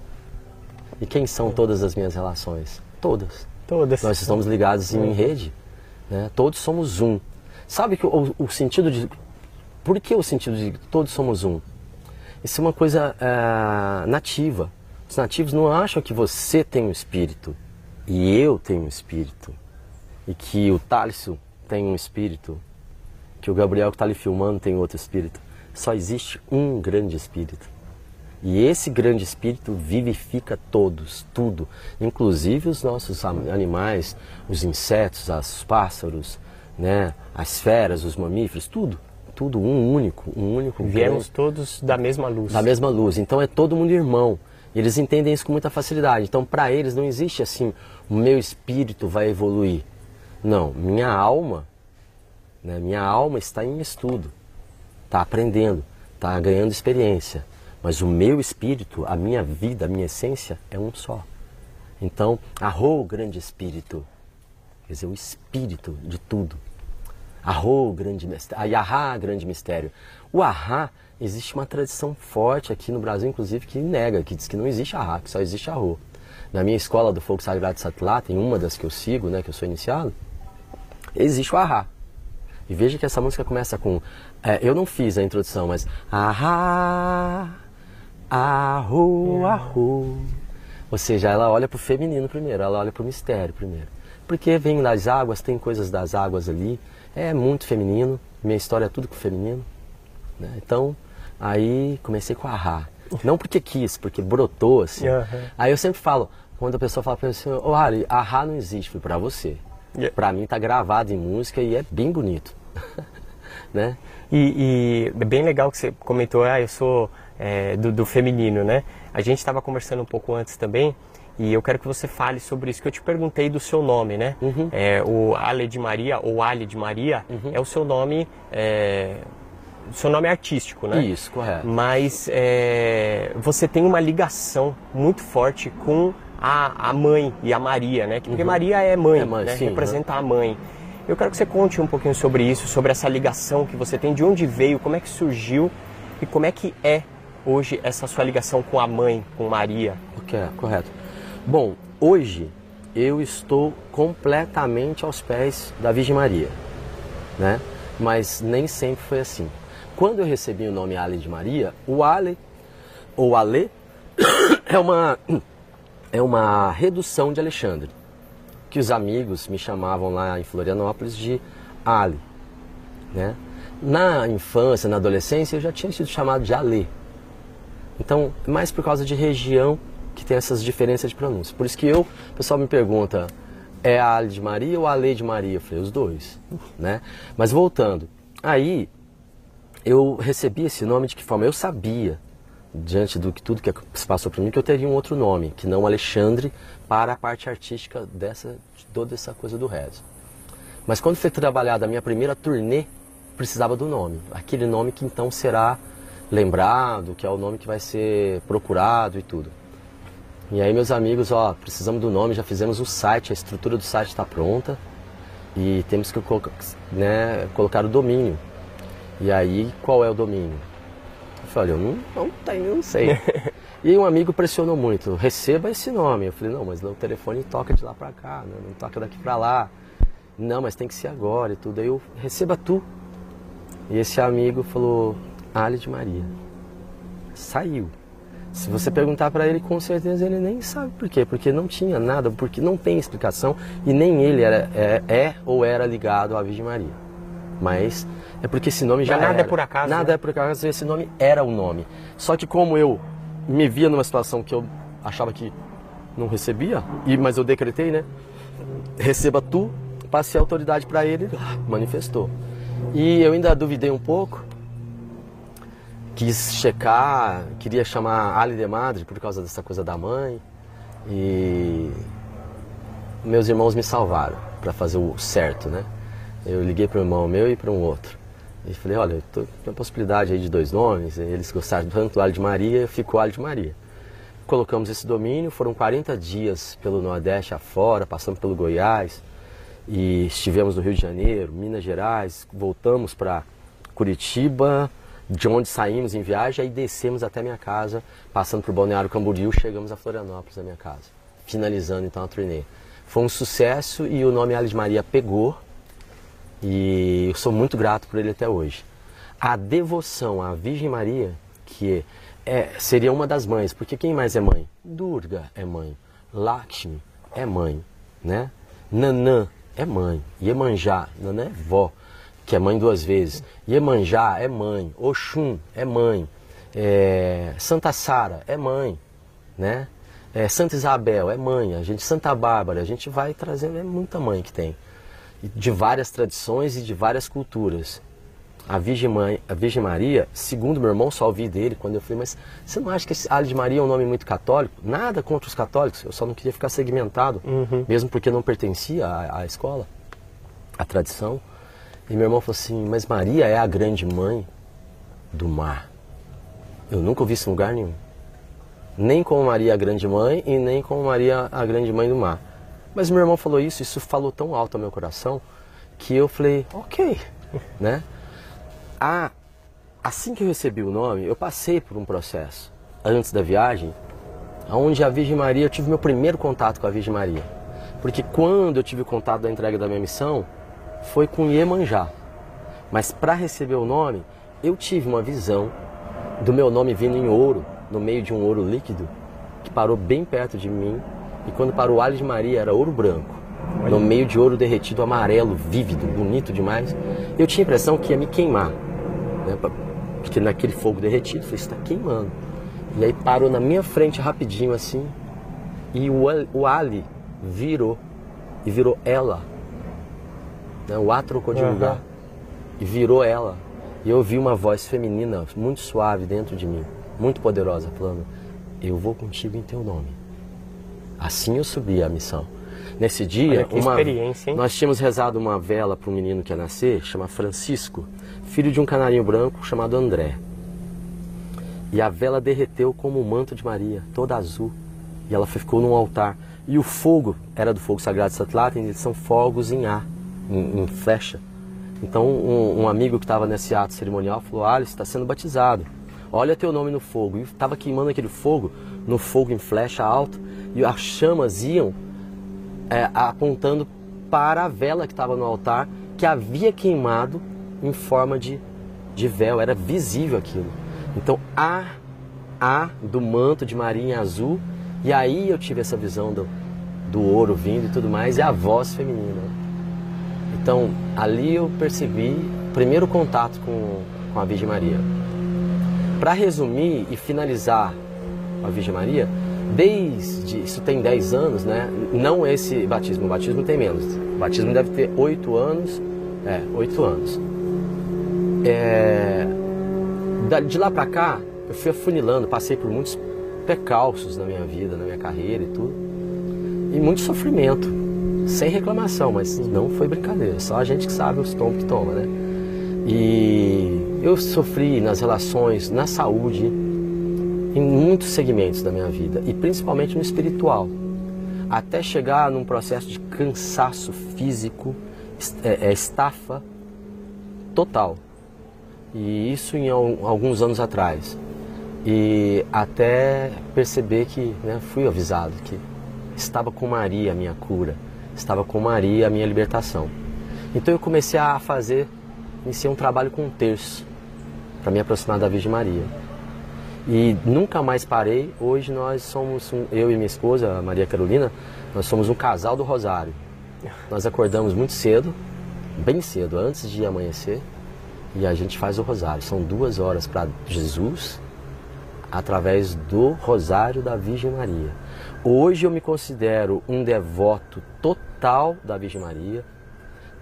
E quem são todas as minhas relações? Todas. Todas. Nós estamos ligados em rede. Né? Todos somos um. Sabe que o, o, sentido de. Por que o sentido de todos somos um? Isso é uma coisa é, nativa. Os nativos não acham que você tem um espírito e eu tenho um espírito e que o Talisson tem um espírito, que o Gabriel que está ali filmando tem outro espírito. Só existe um grande espírito. E esse grande espírito vivifica todos, tudo, inclusive os nossos animais, os insetos, os pássaros, né, as feras, os mamíferos, tudo, tudo um único, um único. Viemos grande, todos da mesma luz. Da mesma luz. Então é todo mundo irmão. Eles entendem isso com muita facilidade. Então, para eles, não existe assim, o meu espírito vai evoluir. Não, minha alma, né, minha alma está em estudo, está aprendendo, está ganhando experiência. Mas o meu espírito, a minha vida, a minha essência é um só. Então, arro o grande espírito, quer dizer, o espírito de tudo. Arro o grande mistério, Ayahá, grande mistério. O Ahá existe uma tradição forte aqui no Brasil, inclusive, que nega, que diz que não existe arra, que só existe arro. Na minha escola do Fogo Sagrado de Satlá, tem uma das que eu sigo, né, que eu sou iniciado, existe o arra. E veja que essa música começa com. É, eu não fiz a introdução, mas. Arra, arro, arro. Ou seja, ela olha para o feminino primeiro, ela olha para o mistério primeiro. Porque vem das águas, tem coisas das águas ali, é muito feminino, minha história é tudo com feminino. Né? Então, Aí comecei com a. Não porque quis, porque brotou assim. Uhum. Aí eu sempre falo, quando a pessoa fala para mim assim, ô oh, Ari, a não existe, para você. Yeah. Para mim tá gravado em música e é bem bonito. né? E, e, é bem legal que você comentou, ah, eu sou é, do, do, feminino, né? A gente estava conversando um pouco antes também e eu quero que você fale sobre isso que eu te perguntei do seu nome, né? Uhum. É, o Ale de Maria ou Ale de Maria uhum. é o seu nome é, seu nome é artístico, né? Isso, correto. Mas é, você tem uma ligação muito forte com a, a mãe e a Maria, né? Porque uhum. Maria é mãe, é mãe né? sim, representa uhum. a mãe. Eu quero que você conte um pouquinho sobre isso, sobre essa ligação que você tem, de onde veio, como é que surgiu e como é que é hoje essa sua ligação com a mãe, com Maria. Ok, correto. Bom, hoje eu estou completamente aos pés da Virgem Maria, né? Mas nem sempre foi assim. Quando eu recebi o nome Ale de Maria, o Ale, ou Ale, é uma, é uma redução de Alexandre, que os amigos me chamavam lá em Florianópolis de Ale. Né? Na infância, na adolescência, eu já tinha sido chamado de Ale. Então, mais por causa de região que tem essas diferenças de pronúncia. Por isso que eu, o pessoal me pergunta, é a Ale de Maria ou a Ale de Maria? Eu falei, os dois. Né? Mas voltando, aí eu recebi esse nome de que forma? Eu sabia, diante do que tudo que se passou para mim, que eu teria um outro nome, que não Alexandre, para a parte artística dessa, de toda essa coisa do rezo. Mas quando foi trabalhada a minha primeira turnê, precisava do nome. Aquele nome que então será lembrado, que é o nome que vai ser procurado e tudo. E aí meus amigos, ó, precisamos do nome, já fizemos o site, a estrutura do site está pronta e temos que né, colocar o domínio. E aí, qual é o domínio? Eu falei, eu não, não tenho, não sei. e um amigo pressionou muito, receba esse nome. Eu falei, não, mas o telefone toca de lá para cá, né? não toca daqui para lá. Não, mas tem que ser agora e tudo. Aí eu, receba tu. E esse amigo falou, Ali de Maria. Saiu. Se você perguntar para ele, com certeza ele nem sabe por quê. Porque não tinha nada, porque não tem explicação e nem ele era, é, é ou era ligado à Virgem Maria. Mas é porque esse nome já Mas nada era. é por acaso, Nada né? é por acaso, esse nome era o nome. Só que como eu me via numa situação que eu achava que não recebia, e mas eu decretei, né? Receba tu, passei a autoridade para ele, manifestou. E eu ainda duvidei um pouco, quis checar, queria chamar Ali de Madre por causa dessa coisa da mãe. E meus irmãos me salvaram para fazer o certo, né? Eu liguei para um irmão meu e para um outro. E falei, olha, eu tô com a possibilidade aí de dois nomes, eles gostaram tanto do Ali de Maria, ficou Ali de Maria. Colocamos esse domínio, foram 40 dias pelo Nordeste afora, passando pelo Goiás, e estivemos no Rio de Janeiro, Minas Gerais, voltamos para Curitiba, de onde saímos em viagem, aí descemos até minha casa, passando por Balneário Camboriú, chegamos a Florianópolis, a minha casa, finalizando então a turnê. Foi um sucesso e o nome Ali de Maria pegou, e eu sou muito grato por ele até hoje. A devoção à Virgem Maria, que é, seria uma das mães, porque quem mais é mãe? Durga é mãe, Lakshmi é mãe, né? Nanã é mãe, Iemanjá, Nanã é vó, que é mãe duas vezes, Iemanjá é mãe, Oxum é mãe, é, Santa Sara é mãe, né? É, Santa Isabel é mãe, a gente Santa Bárbara, a gente vai trazendo, é muita mãe que tem de várias tradições e de várias culturas. A Virgem, Mãe, a Virgem Maria, segundo meu irmão, só ouvi dele quando eu falei, mas você não acha que esse Ali de Maria é um nome muito católico? Nada contra os católicos, eu só não queria ficar segmentado, mesmo porque não pertencia à, à escola, à tradição. E meu irmão falou assim, mas Maria é a grande mãe do mar. Eu nunca ouvi isso em lugar nenhum. Nem como Maria a grande mãe e nem como Maria a grande mãe do mar. Mas meu irmão falou isso, isso falou tão alto ao meu coração que eu falei, ok, né? Ah, assim que eu recebi o nome, eu passei por um processo antes da viagem, onde a Virgem Maria, eu tive meu primeiro contato com a Virgem Maria. Porque quando eu tive o contato da entrega da minha missão, foi com Iemanjá. Mas para receber o nome, eu tive uma visão do meu nome vindo em ouro, no meio de um ouro líquido, que parou bem perto de mim. E quando parou o alho de Maria, era ouro branco, no meio de ouro derretido amarelo, vívido, bonito demais. Eu tinha a impressão que ia me queimar, né? porque naquele fogo derretido, eu falei, está queimando. E aí parou na minha frente rapidinho assim, e o, o Ali virou, e virou ela. Né? O A trocou de Aham. lugar e virou ela. E eu ouvi uma voz feminina muito suave dentro de mim, muito poderosa, falando: Eu vou contigo em teu nome. Assim eu subi a missão. Nesse dia, uma- nós tínhamos rezado uma vela para um menino que ia nascer, chama Francisco, filho de um canarinho branco chamado André. E a vela derreteu como o manto de Maria, toda azul. E ela ficou num altar. E o fogo era do fogo sagrado de Satlaten, eles são fogos em ar, em, em flecha. Então um, um amigo que estava nesse ato cerimonial falou, Alice, está sendo batizado. Olha teu nome no fogo. E estava queimando aquele fogo, no fogo em flecha alto, e as chamas iam é, apontando para a vela que estava no altar, que havia queimado em forma de, de véu, era visível aquilo. Então, a, a do manto de Maria em azul, e aí eu tive essa visão do, do ouro vindo e tudo mais, e a voz feminina. Então, ali eu percebi o primeiro contato com, com a Virgem Maria. Para resumir e finalizar a Virgem Maria, desde isso tem 10 anos, né? Não esse batismo, o batismo tem menos. O batismo deve ter 8 anos. É, 8 anos. É, de lá pra cá, eu fui afunilando, passei por muitos percalços na minha vida, na minha carreira e tudo. E muito sofrimento, sem reclamação, mas não foi brincadeira, só a gente que sabe os tombos que toma, né? E eu sofri nas relações, na saúde, em muitos segmentos da minha vida, e principalmente no espiritual, até chegar num processo de cansaço físico, é, é, estafa total. E isso em al- alguns anos atrás. E até perceber que né, fui avisado que estava com Maria a minha cura, estava com Maria a minha libertação. Então eu comecei a fazer, iniciei um trabalho com um terço. para me aproximar da Virgem Maria. E nunca mais parei. Hoje nós somos, eu e minha esposa, Maria Carolina, nós somos um casal do Rosário. Nós acordamos muito cedo, bem cedo, antes de amanhecer, e a gente faz o Rosário. São duas horas para Jesus, através do Rosário da Virgem Maria. Hoje eu me considero um devoto total da Virgem Maria.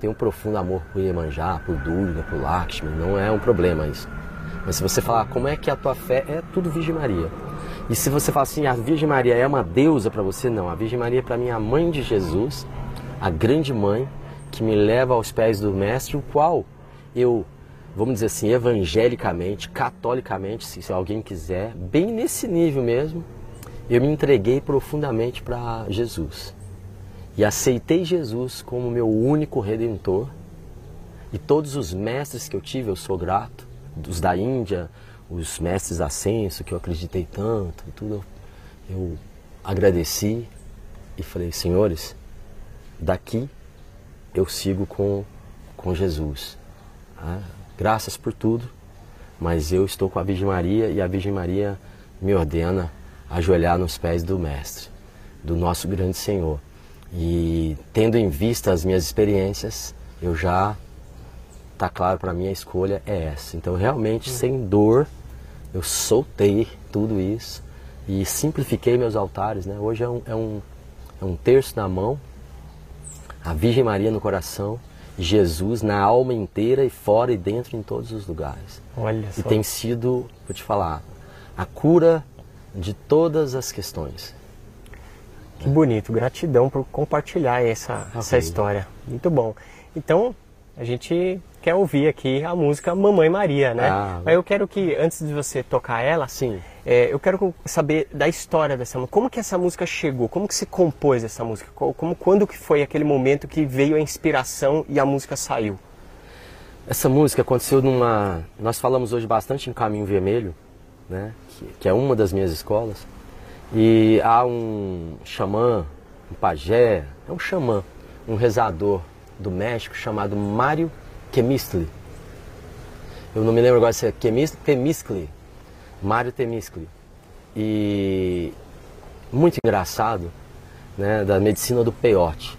Tenho um profundo amor por Iemanjá, por Durga, por Lakshmi, não é um problema isso. Mas se você falar como é que é a tua fé, é tudo Virgem Maria. E se você falar assim, a Virgem Maria é uma deusa para você, não. A Virgem Maria para mim é a mãe de Jesus, a grande mãe que me leva aos pés do Mestre, o qual eu, vamos dizer assim, evangelicamente, catolicamente, se alguém quiser, bem nesse nível mesmo, eu me entreguei profundamente para Jesus. E aceitei Jesus como meu único redentor. E todos os mestres que eu tive, eu sou grato os da Índia, os mestres ascenso, que eu acreditei tanto tudo, eu agradeci e falei, senhores, daqui eu sigo com, com Jesus. Ah, graças por tudo, mas eu estou com a Virgem Maria e a Virgem Maria me ordena ajoelhar nos pés do Mestre, do nosso grande Senhor. E tendo em vista as minhas experiências, eu já tá claro para mim a escolha é essa. Então realmente sem dor eu soltei tudo isso e simplifiquei meus altares, né? Hoje é um, é um, é um terço na mão, a Virgem Maria no coração, Jesus na alma inteira e fora e dentro em todos os lugares. Olha só. E tem sido, vou te falar, a cura de todas as questões. Que bonito, gratidão por compartilhar essa, essa história. Muito bom. Então, a gente quer ouvir aqui a música Mamãe Maria, né? Ah, Mas eu quero que, antes de você tocar ela, sim. É, eu quero saber da história dessa música. Como que essa música chegou? Como que se compôs essa música? Como, quando que foi aquele momento que veio a inspiração e a música saiu? Essa música aconteceu numa... Nós falamos hoje bastante em Caminho Vermelho, né? Que, é uma das minhas escolas. E há um xamã, um pajé, é um xamã, um rezador do México chamado Mário Temistli. Eu não me lembro agora se é Temistli. Mário Temistli. E muito engraçado, né, da medicina do peiote.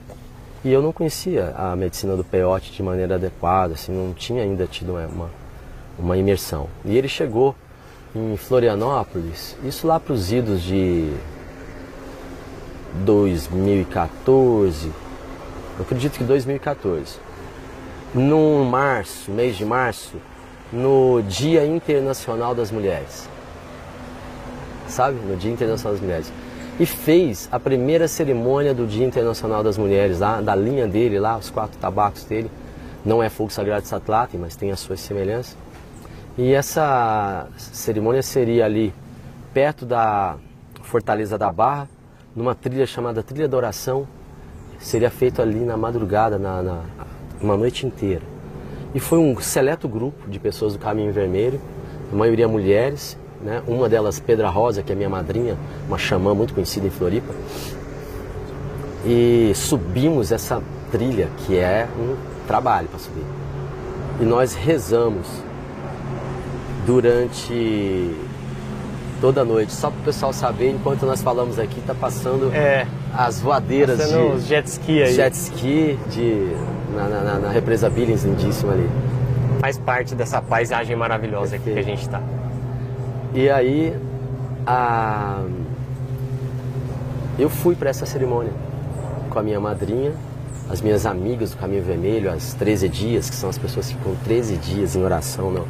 E eu não conhecia a medicina do peiote de maneira adequada, assim, não tinha ainda tido uma, uma imersão. E ele chegou em Florianópolis, isso lá para os idos de 2014, eu acredito que 2014. No março, mês de março, no Dia Internacional das Mulheres. Sabe? No Dia Internacional das Mulheres. E fez a primeira cerimônia do Dia Internacional das Mulheres, lá, da linha dele, lá, os quatro tabacos dele. Não é fogo sagrado de Satlati, mas tem as suas semelhanças. E essa cerimônia seria ali, perto da Fortaleza da Barra, numa trilha chamada Trilha da Oração, seria feito ali na madrugada, na, na, uma noite inteira. E foi um seleto grupo de pessoas do Caminho Vermelho, a maioria mulheres, né? uma delas Pedra Rosa, que é minha madrinha, uma xamã muito conhecida em Floripa. E subimos essa trilha, que é um trabalho para subir. E nós rezamos durante toda noite, só para o pessoal saber, enquanto nós falamos aqui, tá passando é, as voadeiras passando de os jet ski aí. Jet ski de, na, na, na represa Billings, lindíssima ali. Faz parte dessa paisagem maravilhosa aqui que a gente está. E aí, a... eu fui para essa cerimônia com a minha madrinha, as minhas amigas do Caminho Vermelho, as 13 dias, que são as pessoas que ficam 13 dias em oração na,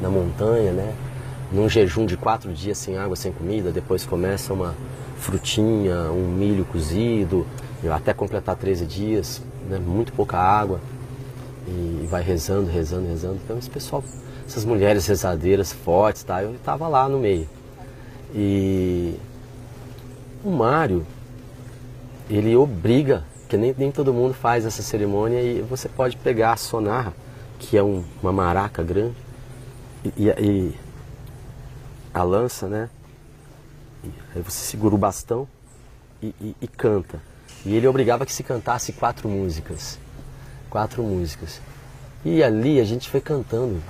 na montanha, né? num jejum de quatro dias sem água, sem comida, depois começa uma frutinha, um milho cozido, até completar 13 dias, né, muito pouca água, e vai rezando, rezando, rezando. Então esse pessoal, essas mulheres rezadeiras fortes, tá? eu estava lá no meio. E o Mário, ele obriga, que nem, nem todo mundo faz essa cerimônia, e você pode pegar a sonarra, que é um, uma maraca grande, e, e a lança, né? Aí você segura o bastão e, e, e, canta. E ele obrigava que se cantasse quatro músicas. Quatro músicas. E ali a gente foi cantando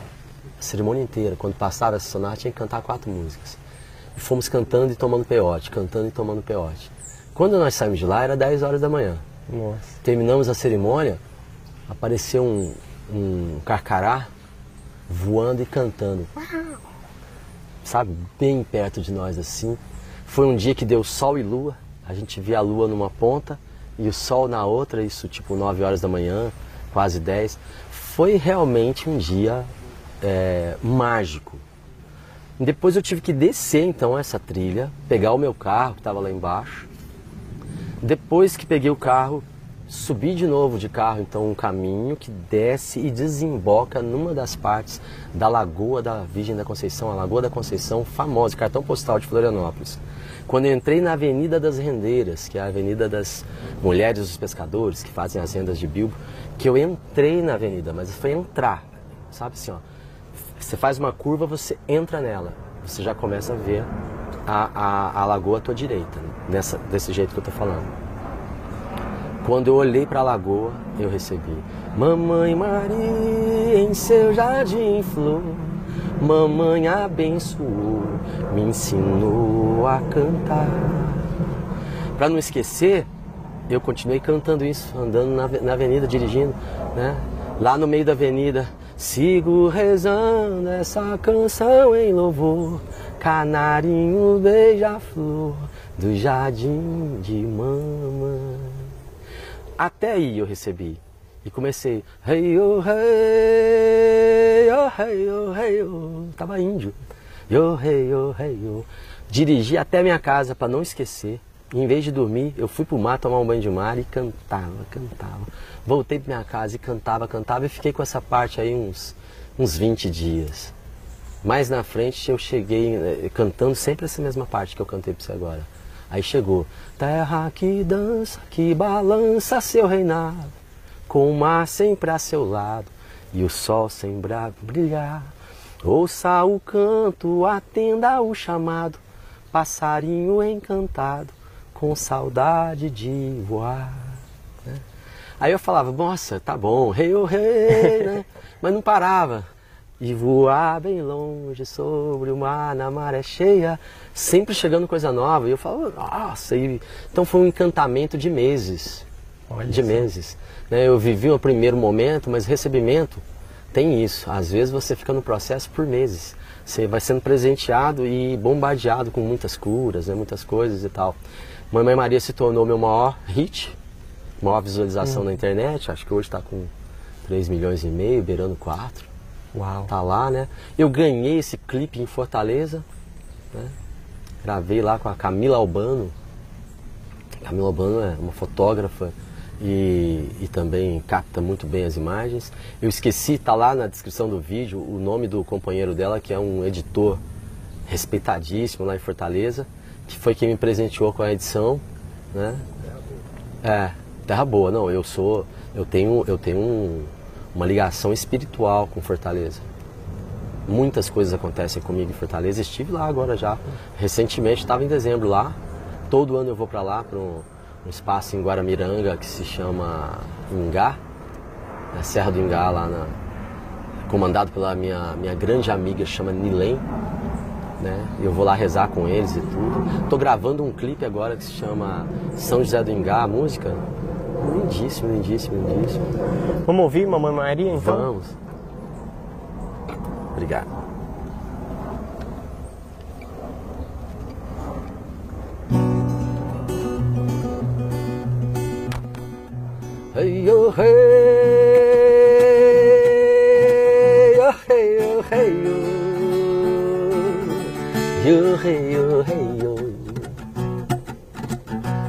a cerimônia inteira. Quando passava essa sonata, tinha que cantar quatro músicas. E fomos cantando e tomando peote, cantando e tomando peote. Quando nós saímos de lá, era 10 horas da manhã. Nossa. Terminamos a cerimônia, apareceu um, um carcará voando e cantando. Sabe, bem perto de nós assim. Foi um dia que deu sol e lua. A gente via a lua numa ponta e o sol na outra, isso tipo 9 horas da manhã, quase 10. Foi realmente um dia é, mágico. Depois eu tive que descer então essa trilha, pegar o meu carro que estava lá embaixo. Depois que peguei o carro, subi de novo de carro, então um caminho que desce e desemboca numa das partes da Lagoa da Virgem da Conceição, a Lagoa da Conceição, famosa, cartão postal de Florianópolis. Quando entrei na Avenida das Rendeiras, que é a Avenida das Mulheres dos Pescadores, que fazem as rendas de Bilbo, que eu entrei na avenida, mas foi entrar, sabe assim, ó. Você faz uma curva, você entra nela, você já começa a ver a, a, a lagoa à tua direita, nessa, desse jeito que eu tô falando. Quando eu olhei para a lagoa, eu recebi Mamãe Maria em seu jardim flor, Mamãe abençoou, me ensinou a cantar. Para não esquecer, eu continuei cantando isso, andando na, na avenida, dirigindo, né? Lá no meio da avenida, sigo rezando essa canção em louvor, canarinho beija-flor do jardim de mamãe. Até aí eu recebi. E comecei, hey oh hey, oh hey oh hey oh, tava índio. Yo hey oh hey oh. Dirigi até minha casa para não esquecer. Em vez de dormir, eu fui pro mar tomar um banho de mar e cantava, cantava. Voltei pra minha casa e cantava, cantava e fiquei com essa parte aí uns, uns 20 dias. Mais na frente eu cheguei eh, cantando sempre essa mesma parte que eu cantei pra você agora. Aí chegou, terra que dança, que balança seu reinado, com o mar sempre a seu lado e o sol a brilhar. Ouça o canto, atenda o chamado, passarinho encantado com saudade de voar. Né? Aí eu falava, nossa, tá bom, rei, oh, rei, né? mas não parava. E voar bem longe sobre o mar, na maré cheia, sempre chegando coisa nova. E eu falava, nossa, e... então foi um encantamento de meses. Olha de isso. meses. Né? Eu vivi o primeiro momento, mas recebimento tem isso. Às vezes você fica no processo por meses. Você vai sendo presenteado e bombardeado com muitas curas, né? muitas coisas e tal. Mamãe Maria se tornou meu maior hit, maior visualização hum. na internet. Acho que hoje está com 3 milhões e meio, beirando 4. Uau. Tá lá, né? Eu ganhei esse clipe em Fortaleza. Né? Gravei lá com a Camila Albano. Camila Albano é uma fotógrafa e, e, também capta muito bem as imagens. Eu esqueci, tá lá na descrição do vídeo, o nome do companheiro dela, que é um editor respeitadíssimo lá em Fortaleza que foi quem me presenteou com a edição, né? É, terra boa. Não, eu sou, eu tenho, eu tenho um, uma ligação espiritual com Fortaleza. Muitas coisas acontecem comigo em Fortaleza. Estive lá agora já, recentemente, estava em dezembro lá. Todo ano eu vou para lá, para um, um, espaço em Guaramiranga que se chama Ingá, a Serra do Ingá, lá na, comandado pela minha, minha grande amiga, chama Nilém né? Eu vou lá rezar com eles e tudo. Tô gravando um clipe agora que se chama São José do Ingá, a música. Lindíssimo, lindíssimo, lindíssimo. Vamos ouvir Mamãe Maria então? Vamos. Obrigado. Hey, oh, hey. Yo, hey, yo, hey, yo.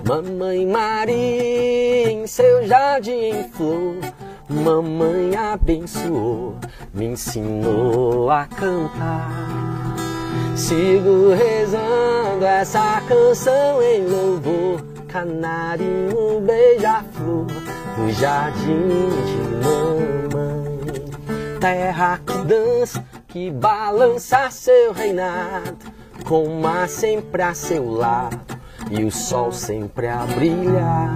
Mamãe Maria seu jardim flor, mamãe ensinou a cantar. Sigo rezando essa canção em louvor, canarinho beija-flor no jardim de mamãe. Terra que dança, que balança seu reinado com o mar sempre a seu lado e o sol sempre a brilhar.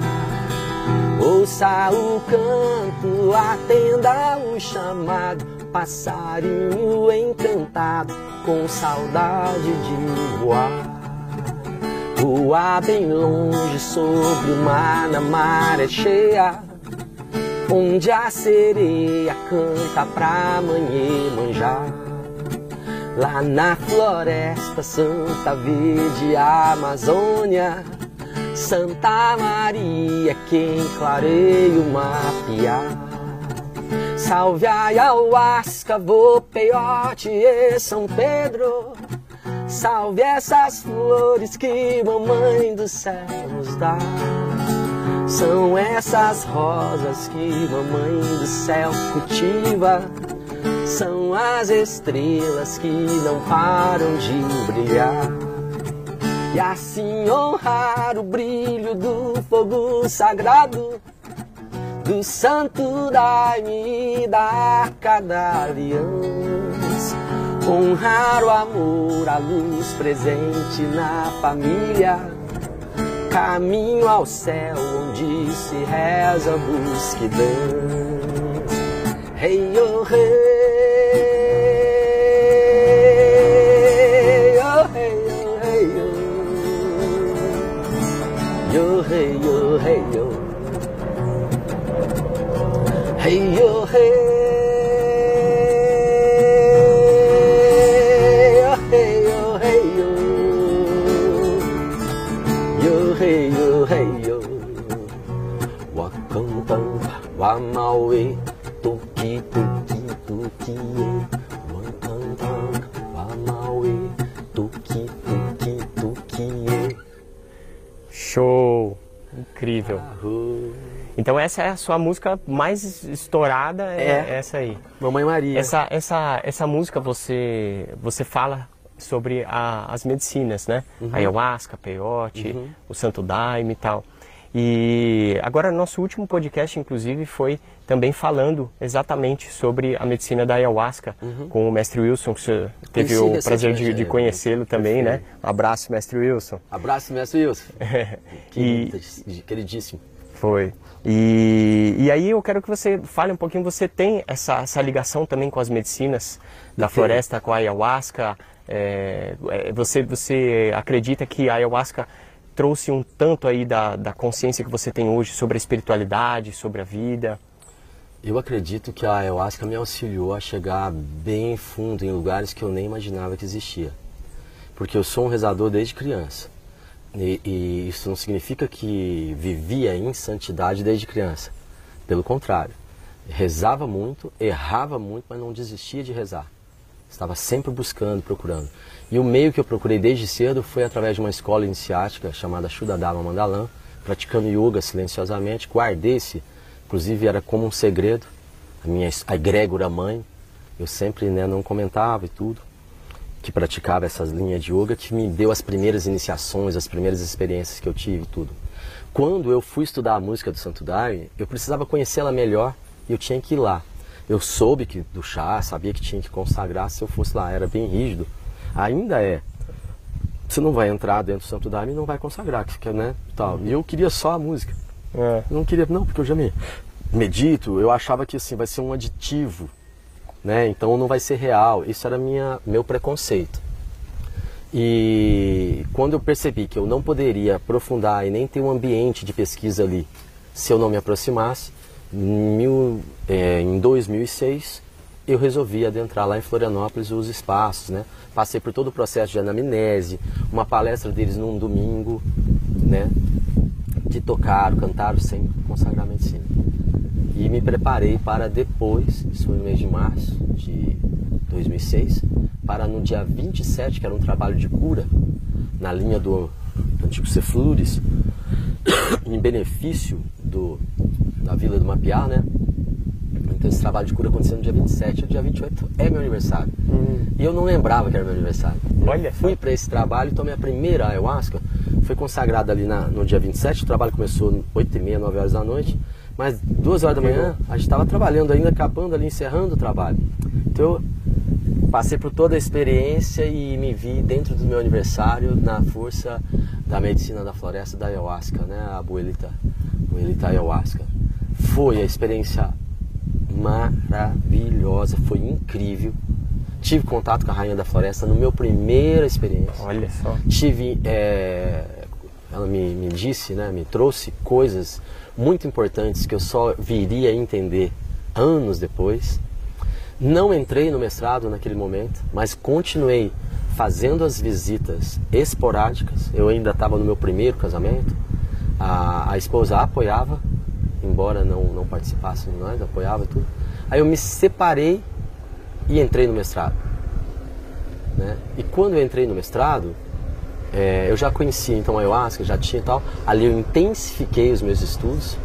Ouça o canto, atenda o chamado, passarinho encantado com saudade de voar. Voar bem longe sobre o mar na maré cheia, onde a sereia canta pra manhã manjar. Lá na floresta Santa Verde, Amazônia, Santa Maria, quem clareia o mapear. Salve ayahuasca, vou peiote e São Pedro. Salve essas flores que mamãe do céu nos dá. São essas rosas que mamãe do céu cultiva. São as estrelas que não param de brilhar. E assim honrar o brilho do fogo sagrado do santo daime da arca da aliança. Honrar o amor, a luz presente na família. Caminho ao céu onde se reza, busca e dança. Hey, oh, hey, oh, hey, oh, hey, oh. Oh, hey, oh. Hey yo hey, Então essa é a sua música mais estourada, é, É. essa aí. Mamãe Maria. Essa, essa, essa música você, você fala sobre a- as medicinas, né? A ayahuasca, peyote, o santo daime e tal. E agora nosso último podcast, inclusive, foi também falando exatamente sobre a medicina da ayahuasca com o mestre Wilson, que você teve Conheci o prazer de, de conhecê-lo também, né? Um abraço, mestre Wilson. Abraço, mestre Wilson. E- Querido, queridíssimo. Foi. E, e aí eu quero que você fale um pouquinho, você tem essa, essa ligação também com as medicinas da Tenho. floresta, com a ayahuasca? É, é, você, você acredita que a ayahuasca trouxe um tanto aí da, da consciência que você tem hoje sobre a espiritualidade, sobre a vida? Eu acredito que a ayahuasca me auxiliou a chegar bem fundo em lugares que eu nem imaginava que existia. Porque eu sou um rezador desde criança. E, e isso não significa que vivia em santidade desde criança. Pelo contrário, rezava muito, errava muito, mas não desistia de rezar. Estava sempre buscando, procurando. E o meio que eu procurei desde cedo foi através de uma escola iniciática chamada Shuddhadharma Mandalam, praticando yoga silenciosamente. Guardei-se, inclusive era como um segredo. A minha a egrégora mãe, eu sempre né, não comentava e tudo, que praticava essas linhas de yoga, que me deu as primeiras iniciações, as primeiras experiências que eu tive tudo. Quando eu fui estudar a música do Santo Daime, eu precisava conhecê-la melhor e eu tinha que ir lá. Eu soube que do chá, sabia que tinha que consagrar se eu fosse lá, era bem rígido. Ainda é. Você não vai entrar dentro do Santo Daime e não vai consagrar, que, né, tal. E eu queria só a música. É. Eu não queria, não, porque eu já me medito, eu achava que assim vai ser um aditivo, né? Então não vai ser real. Isso era minha meu preconceito. E quando eu percebi que eu não poderia aprofundar e nem ter um ambiente de pesquisa ali, se eu não me aproximasse, mil, é, em 2006 eu resolvi adentrar lá em Florianópolis os espaços, né? Passei por todo o processo de anamnese, uma palestra deles num domingo, né? Que tocaram, cantaram sem consagrar medicina. E me preparei para depois, isso foi no mês de março de 2006, para no dia 27, que era um trabalho de cura, na linha do antigo Ceflures, em benefício do, da Vila do Mapiá, né? Então esse trabalho de cura aconteceu no dia 27, e o dia 28 é meu aniversário. E eu não lembrava que era meu aniversário. Olha Eu fui para esse trabalho, então minha primeira ayahuasca foi consagrada ali na- no dia 27, o trabalho começou 8 e meia, 9 horas da noite, mas duas horas da manhã a gente estava trabalhando ainda, acabando ali, encerrando o trabalho. Então eu passei por toda a experiência e me vi dentro do meu aniversário na força da medicina da floresta da ayahuasca, né? A abuelita, abuelita ayahuasca. Foi a experiência maravilhosa, foi incrível. Tive contato com a Rainha da Floresta no meu primeira experiência. Olha só. Tive, é, ela me, me disse, né, me trouxe coisas muito importantes que eu só viria a entender anos depois. Não entrei no mestrado naquele momento, mas continuei fazendo as visitas esporádicas. Eu ainda estava no meu primeiro casamento. A, a esposa apoiava, embora não, não participasse de nós, apoiava tudo. Aí eu me separei e entrei no mestrado. Né? E quando eu entrei no mestrado, é, eu já conhecia então a ayahuasca, já tinha e tal. Ali eu intensifiquei os meus estudos.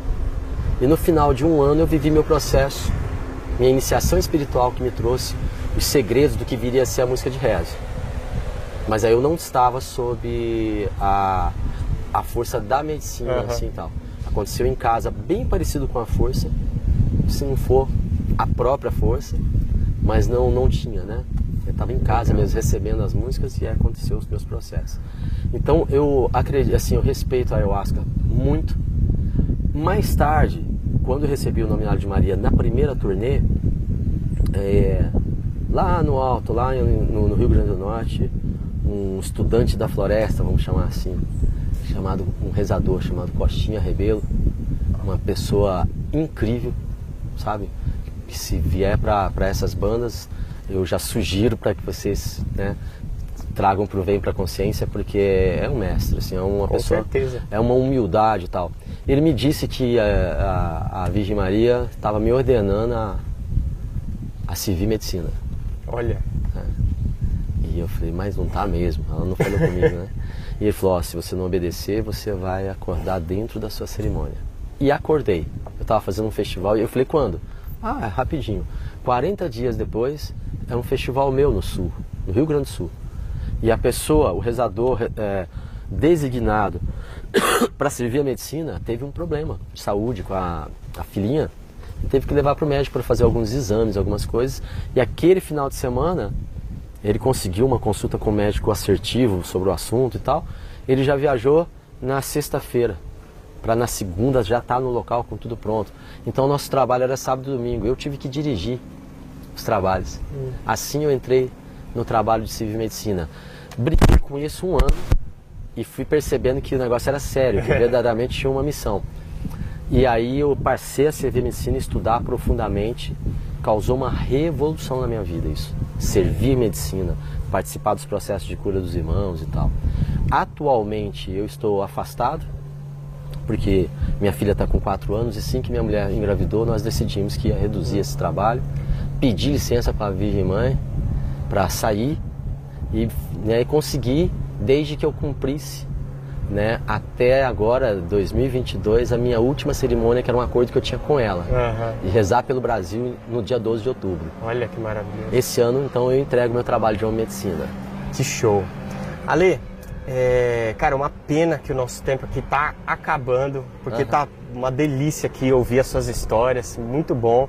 E no final de um ano eu vivi meu processo, minha iniciação espiritual que me trouxe os segredos do que viria a ser a música de rezo. Mas aí eu não estava sob a, a força da medicina uhum. assim tal. Aconteceu em casa, bem parecido com a força, se não for a própria força, mas não não tinha, né? Eu estava em casa mesmo recebendo as músicas e aconteceu os meus processos. Então eu acredito, assim, eu respeito a ayahuasca muito. Mais tarde, quando eu recebi o nominado de Maria na primeira turnê, é, lá no alto, lá no, no Rio Grande do Norte, um estudante da floresta, vamos chamar assim, chamado um rezador chamado Costinha Rebelo, uma pessoa incrível, sabe? Que se vier para essas bandas, eu já sugiro para que vocês né, tragam para o Vem para a Consciência, porque é um mestre, assim, é uma Com pessoa, certeza. é uma humildade e tal. Ele me disse que a, a, a Virgem Maria estava me ordenando a, a servir medicina. Olha. E eu falei, mas não tá mesmo. Ela não falou comigo, né? E ele falou, oh, se você não obedecer, você vai acordar dentro da sua cerimônia. E acordei. Eu estava fazendo um festival e eu falei, quando? Ah, é rapidinho. 40 dias depois, é um festival meu no Sul, no Rio Grande do Sul. E a pessoa, o rezador é, designado para servir a medicina, teve um problema de saúde com a, a filhinha. E teve que levar para o médico para fazer alguns exames, algumas coisas. E aquele final de semana, ele conseguiu uma consulta com o médico assertivo sobre o assunto e tal. Ele já viajou na sexta-feira, para na segunda já estar tá no local com tudo pronto. Então nosso trabalho era sábado e domingo. Eu tive que dirigir os trabalhos. Hum. Assim eu entrei no trabalho de civil medicina. Briguei com isso um ano e fui percebendo que o negócio era sério, que verdadeiramente tinha uma missão. E aí eu passei a servir medicina e estudar profundamente. Causou uma revolução na minha vida isso servir medicina, participar dos processos de cura dos irmãos e tal. Atualmente eu estou afastado, porque minha filha está com 4 anos e assim que minha mulher engravidou, nós decidimos que ia reduzir esse trabalho, pedi licença para a Virgem Mãe para sair e né, conseguir, desde que eu cumprisse né, até agora, 2022, a minha última cerimônia, que era um acordo que eu tinha com ela, uhum. e rezar pelo Brasil no dia 12 de outubro. Olha que maravilha. Esse ano, então, eu entrego meu trabalho de medicina. Que show. Ale, é, cara, uma pena que o nosso tempo aqui tá acabando, porque uhum. tá uma delícia aqui ouvir as suas histórias, muito bom.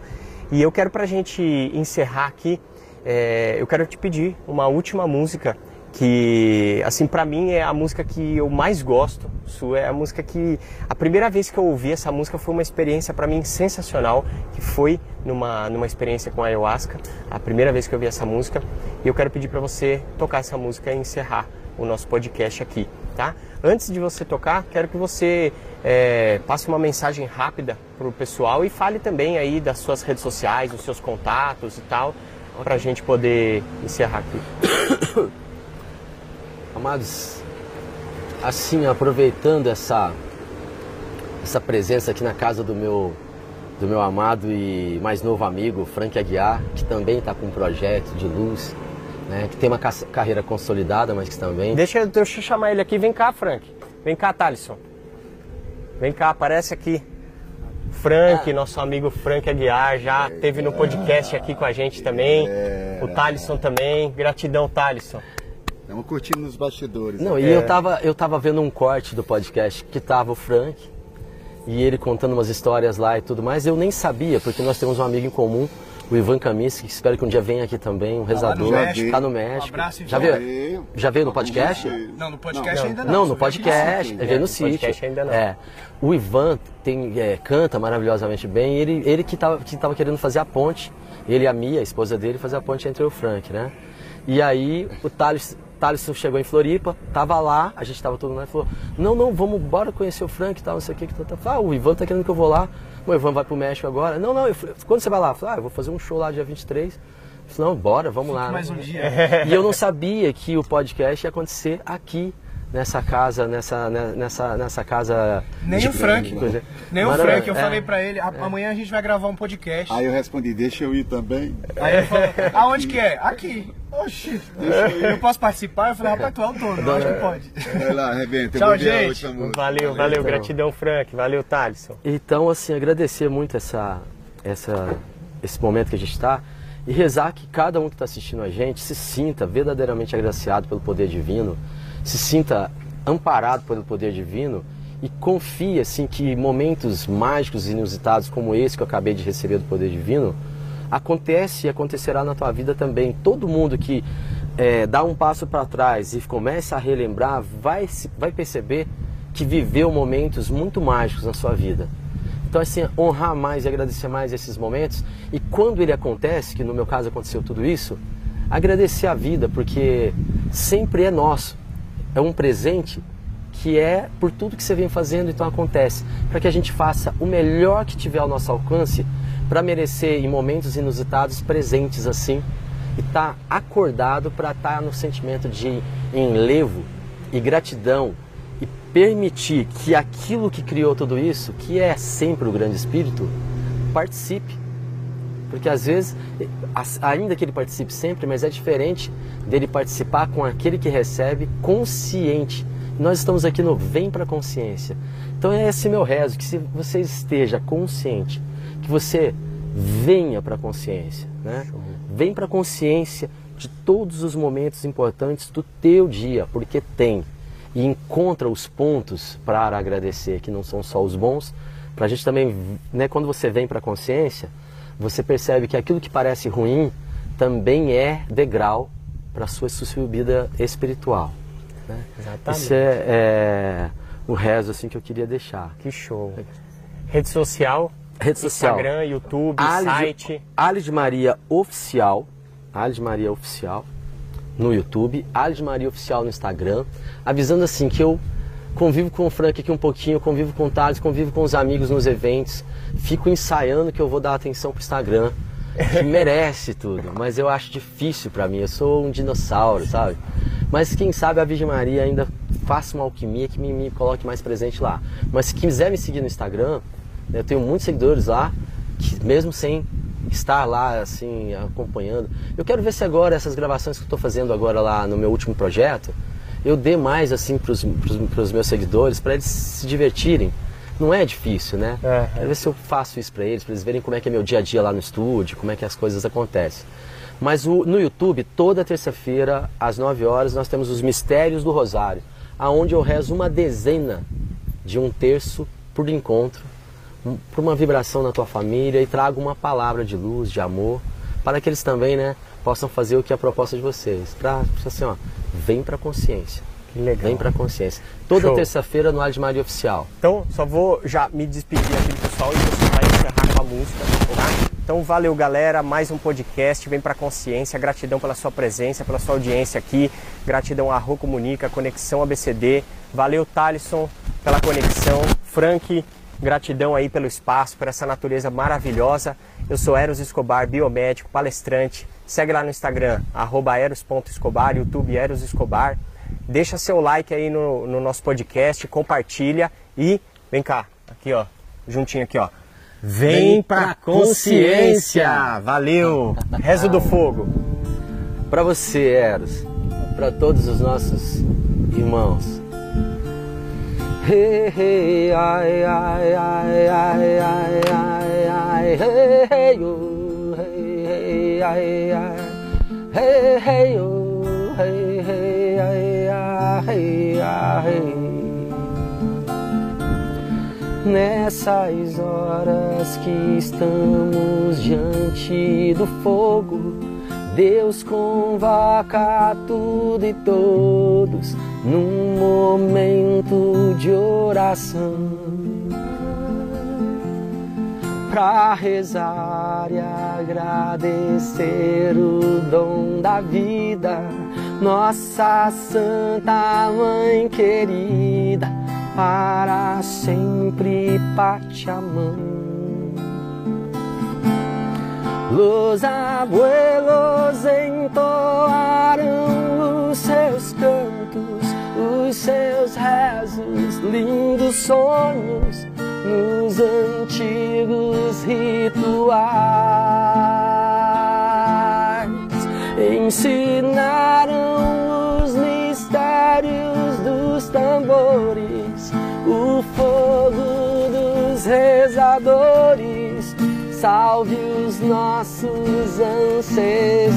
E eu quero pra gente encerrar aqui, é, eu quero te pedir uma última música que assim para mim é a música que eu mais gosto. Isso é a música que a primeira vez que eu ouvi essa música foi uma experiência para mim sensacional, que foi numa numa experiência com a ayahuasca, a primeira vez que eu ouvi essa música. E eu quero pedir para você tocar essa música e encerrar o nosso podcast aqui, tá? Antes de você tocar, quero que você é, passe uma mensagem rápida para o pessoal e fale também aí das suas redes sociais, dos seus contatos e tal, para a gente poder encerrar aqui. Amados, assim, aproveitando essa, essa presença aqui na casa do meu, do meu amado e mais novo amigo, Frank Aguiar, que também está com um projeto de luz, né, que tem uma carreira consolidada, mas que também... Deixa, deixa eu chamar ele aqui. Vem cá, Frank. Vem cá, Thalisson. Vem cá, aparece aqui. Frank, ah. nosso amigo Frank Aguiar, já teve no podcast aqui com a gente também. O Thalisson também. Gratidão, Thalisson. Estamos curtindo nos bastidores. Não, né? e eu, tava, eu tava vendo um corte do podcast que tava o Frank e ele contando umas histórias lá e tudo mais. Eu nem sabia, porque nós temos um amigo em comum, o Ivan Kaminsky, que espero que um dia venha aqui também, um rezador. México. Tá no México. Um abraço, já, veio, já veio no podcast? Não, no podcast ainda não. Não, no veio podcast, aqui ele veio no no sítio. podcast ainda não. É. O Ivan tem, é, canta maravilhosamente bem. Ele, ele que estava que tava querendo fazer a ponte, ele e a Mia, a esposa dele, fazer a ponte entre o Frank, né? E aí o Thales, Thales chegou em Floripa, tava lá, a gente tava todo mundo lá e falou: Não, não, vamos bora conhecer o Frank e tal, não sei o que. que tá, tá. Ah, o Ivan tá querendo que eu vou lá. O Ivan vai pro México agora. Não, não, falei, quando você vai lá? Eu falei, ah, eu vou fazer um show lá dia 23. Eu falei, não, bora, vamos lá. mais né? um dia. E eu não sabia que o podcast ia acontecer aqui, nessa casa, nessa, né, nessa, nessa casa. Nem de- o Frank. coisa- Nem o Frank, eu é. falei pra ele, "A- amanhã a gente vai gravar um podcast. Aí eu respondi, deixa eu ir também. Aí ele falou, aonde que é? Aqui. Oxi, eu posso participar? Eu falei, rapaz, tu é o dono, eu acho que pode. Vai lá, arrebenta. eu Tchau, gente. música. Valeu, valeu, então. gratidão, Frank. Valeu, Thalisson. Então, assim, agradecer muito essa, essa, esse momento que a gente está e rezar que cada um que está assistindo a gente se sinta verdadeiramente agraciado pelo poder divino, se sinta amparado pelo poder divino e confie, assim, que momentos mágicos e inusitados como esse que eu acabei de receber do poder divino acontece e acontecerá na tua vida também. Todo mundo que eh, dá um passo para trás e começa a relembrar vai, vai perceber que viveu momentos muito mágicos na sua vida. Então, assim, honrar mais e agradecer mais esses momentos. E quando ele acontece, que no meu caso aconteceu tudo isso, agradecer a vida, porque sempre é nosso. É um presente que é por tudo que você vem fazendo, então acontece. Para que a gente faça o melhor que tiver ao nosso alcance para merecer em momentos inusitados presentes assim e estar acordado para estar no sentimento de enlevo e gratidão e permitir que aquilo que criou tudo isso, que é sempre o grande espírito, participe. Porque às vezes, ainda que ele participe sempre, mas é diferente dele participar com aquele que recebe consciente. Nós estamos aqui no Vem para Consciência. Então é esse meu rezo, que se você esteja consciente, que você venha para a consciência, né? Vem para a consciência de todos os momentos importantes do teu dia, porque tem. E encontra os pontos para agradecer, que não são só os bons, para a gente também, né, quando você vem para a consciência, você percebe que aquilo que parece ruim também é degrau para a sua subida espiritual. Né? Exatamente. Isso é, é o rezo assim que eu queria deixar. Que show. Rede social, Rede social. Instagram, YouTube, site. Ali de Maria Oficial. Ali de Maria Oficial no YouTube. Ali de Maria Oficial no Instagram. Avisando assim que eu convivo com o Frank aqui um pouquinho, convivo com o Thales, convivo com os amigos nos eventos. Fico ensaiando que eu vou dar atenção pro Instagram. Que merece tudo, mas eu acho difícil pra mim. Eu sou um dinossauro, sabe? Mas quem sabe a Virgem Maria ainda faça uma alquimia que me, me coloque mais presente lá. Mas se quiser me seguir no Instagram, eu tenho muitos seguidores lá, que mesmo sem estar lá assim acompanhando, eu quero ver se agora essas gravações que eu estou fazendo agora lá no meu último projeto, eu dê mais assim para os meus seguidores, para eles se divertirem. Não é difícil, né? É. Quero ver se eu faço isso para eles, para eles verem como é que é meu dia a dia lá no estúdio, como é que as coisas acontecem. Mas o- no YouTube, toda terça-feira, às 9 horas, nós temos os Mistérios do Rosário, aonde eu rezo uma dezena de um terço por encontro, um- por uma vibração na tua família e trago uma palavra de luz, de amor, para que eles também, né, possam fazer o que é a proposta de vocês. Para assim, ó, vem para consciência. Que legal. Vem para consciência. Toda terça-feira no Ar de Maria Oficial. Então, só vou já me despedir aqui do pessoal e você vai encerrar com a música, tá? Então, valeu, galera. Mais um podcast. Vem pra consciência. Gratidão pela sua presença, pela sua audiência aqui. Gratidão à Rô Comunica, Conexão ABCD. Valeu, Thalisson, pela conexão. Frank, gratidão aí pelo espaço, por essa natureza maravilhosa. Eu sou Eros Escobar, biomédico, palestrante. Segue lá no Instagram, arroba eros.escobar, YouTube Eros Escobar. Deixa seu like aí no, no nosso podcast, compartilha e vem cá, aqui ó, juntinho aqui ó. Vem pra consciência! Valeu! Rezo do fogo! Para você, Eros, para todos os nossos irmãos. Hey, hey, ai, ai, ai, ai, ai, ai, ai, hey, hey, oh, hey, hey, ai, ai, hey, hey, oh, Nessas horas que estamos diante do fogo, Deus convoca tudo e todos num momento de oração. Para rezar e agradecer o dom da vida, nossa Santa Mãe querida, para sempre pate a mão. Los abuelos entoaram os seus cantos, os seus rezos, lindos sonhos nos antigos rituais. Ensinaram os mistérios dos tambores, o fogo dos rezadores. Salve os nossos ancestrais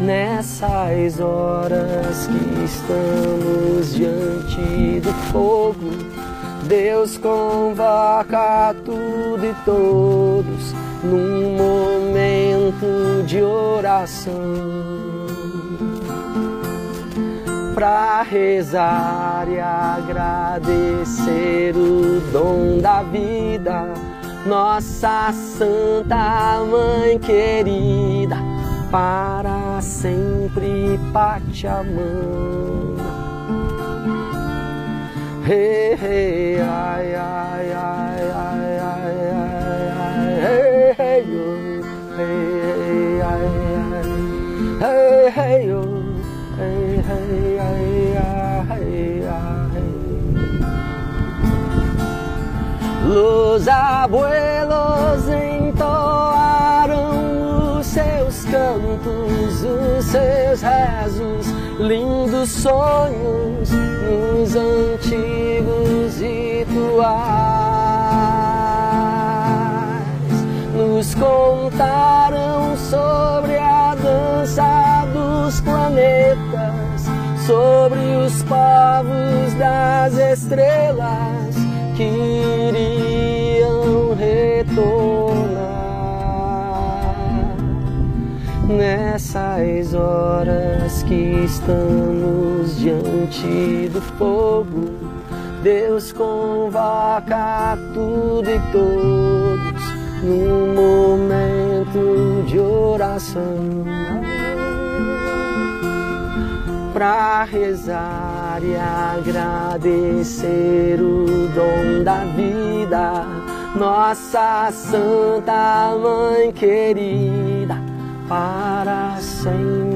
nessas horas que estamos diante do fogo. Deus convoca tudo e todos num momento de oração. Para rezar e agradecer o dom da vida, nossa Santa Mãe querida para sempre pate a mão. Hey, hey, ai, ai, ai, ai, ai, ai, ai, hey, hey, yo, hey, hey, ai, hey, hey, yo, hey, hey, ai, ai, ai. Los abuelos entoaram os seus cantos, os seus rezos, lindos sonhos nos antigos rituais. Contaram sobre a dança dos planetas, sobre os povos das estrelas que iriam retornar nessas horas que estamos diante do fogo. Deus convoca tudo e todos num momento de oração para rezar e agradecer o dom da vida, nossa Santa Mãe querida, para sempre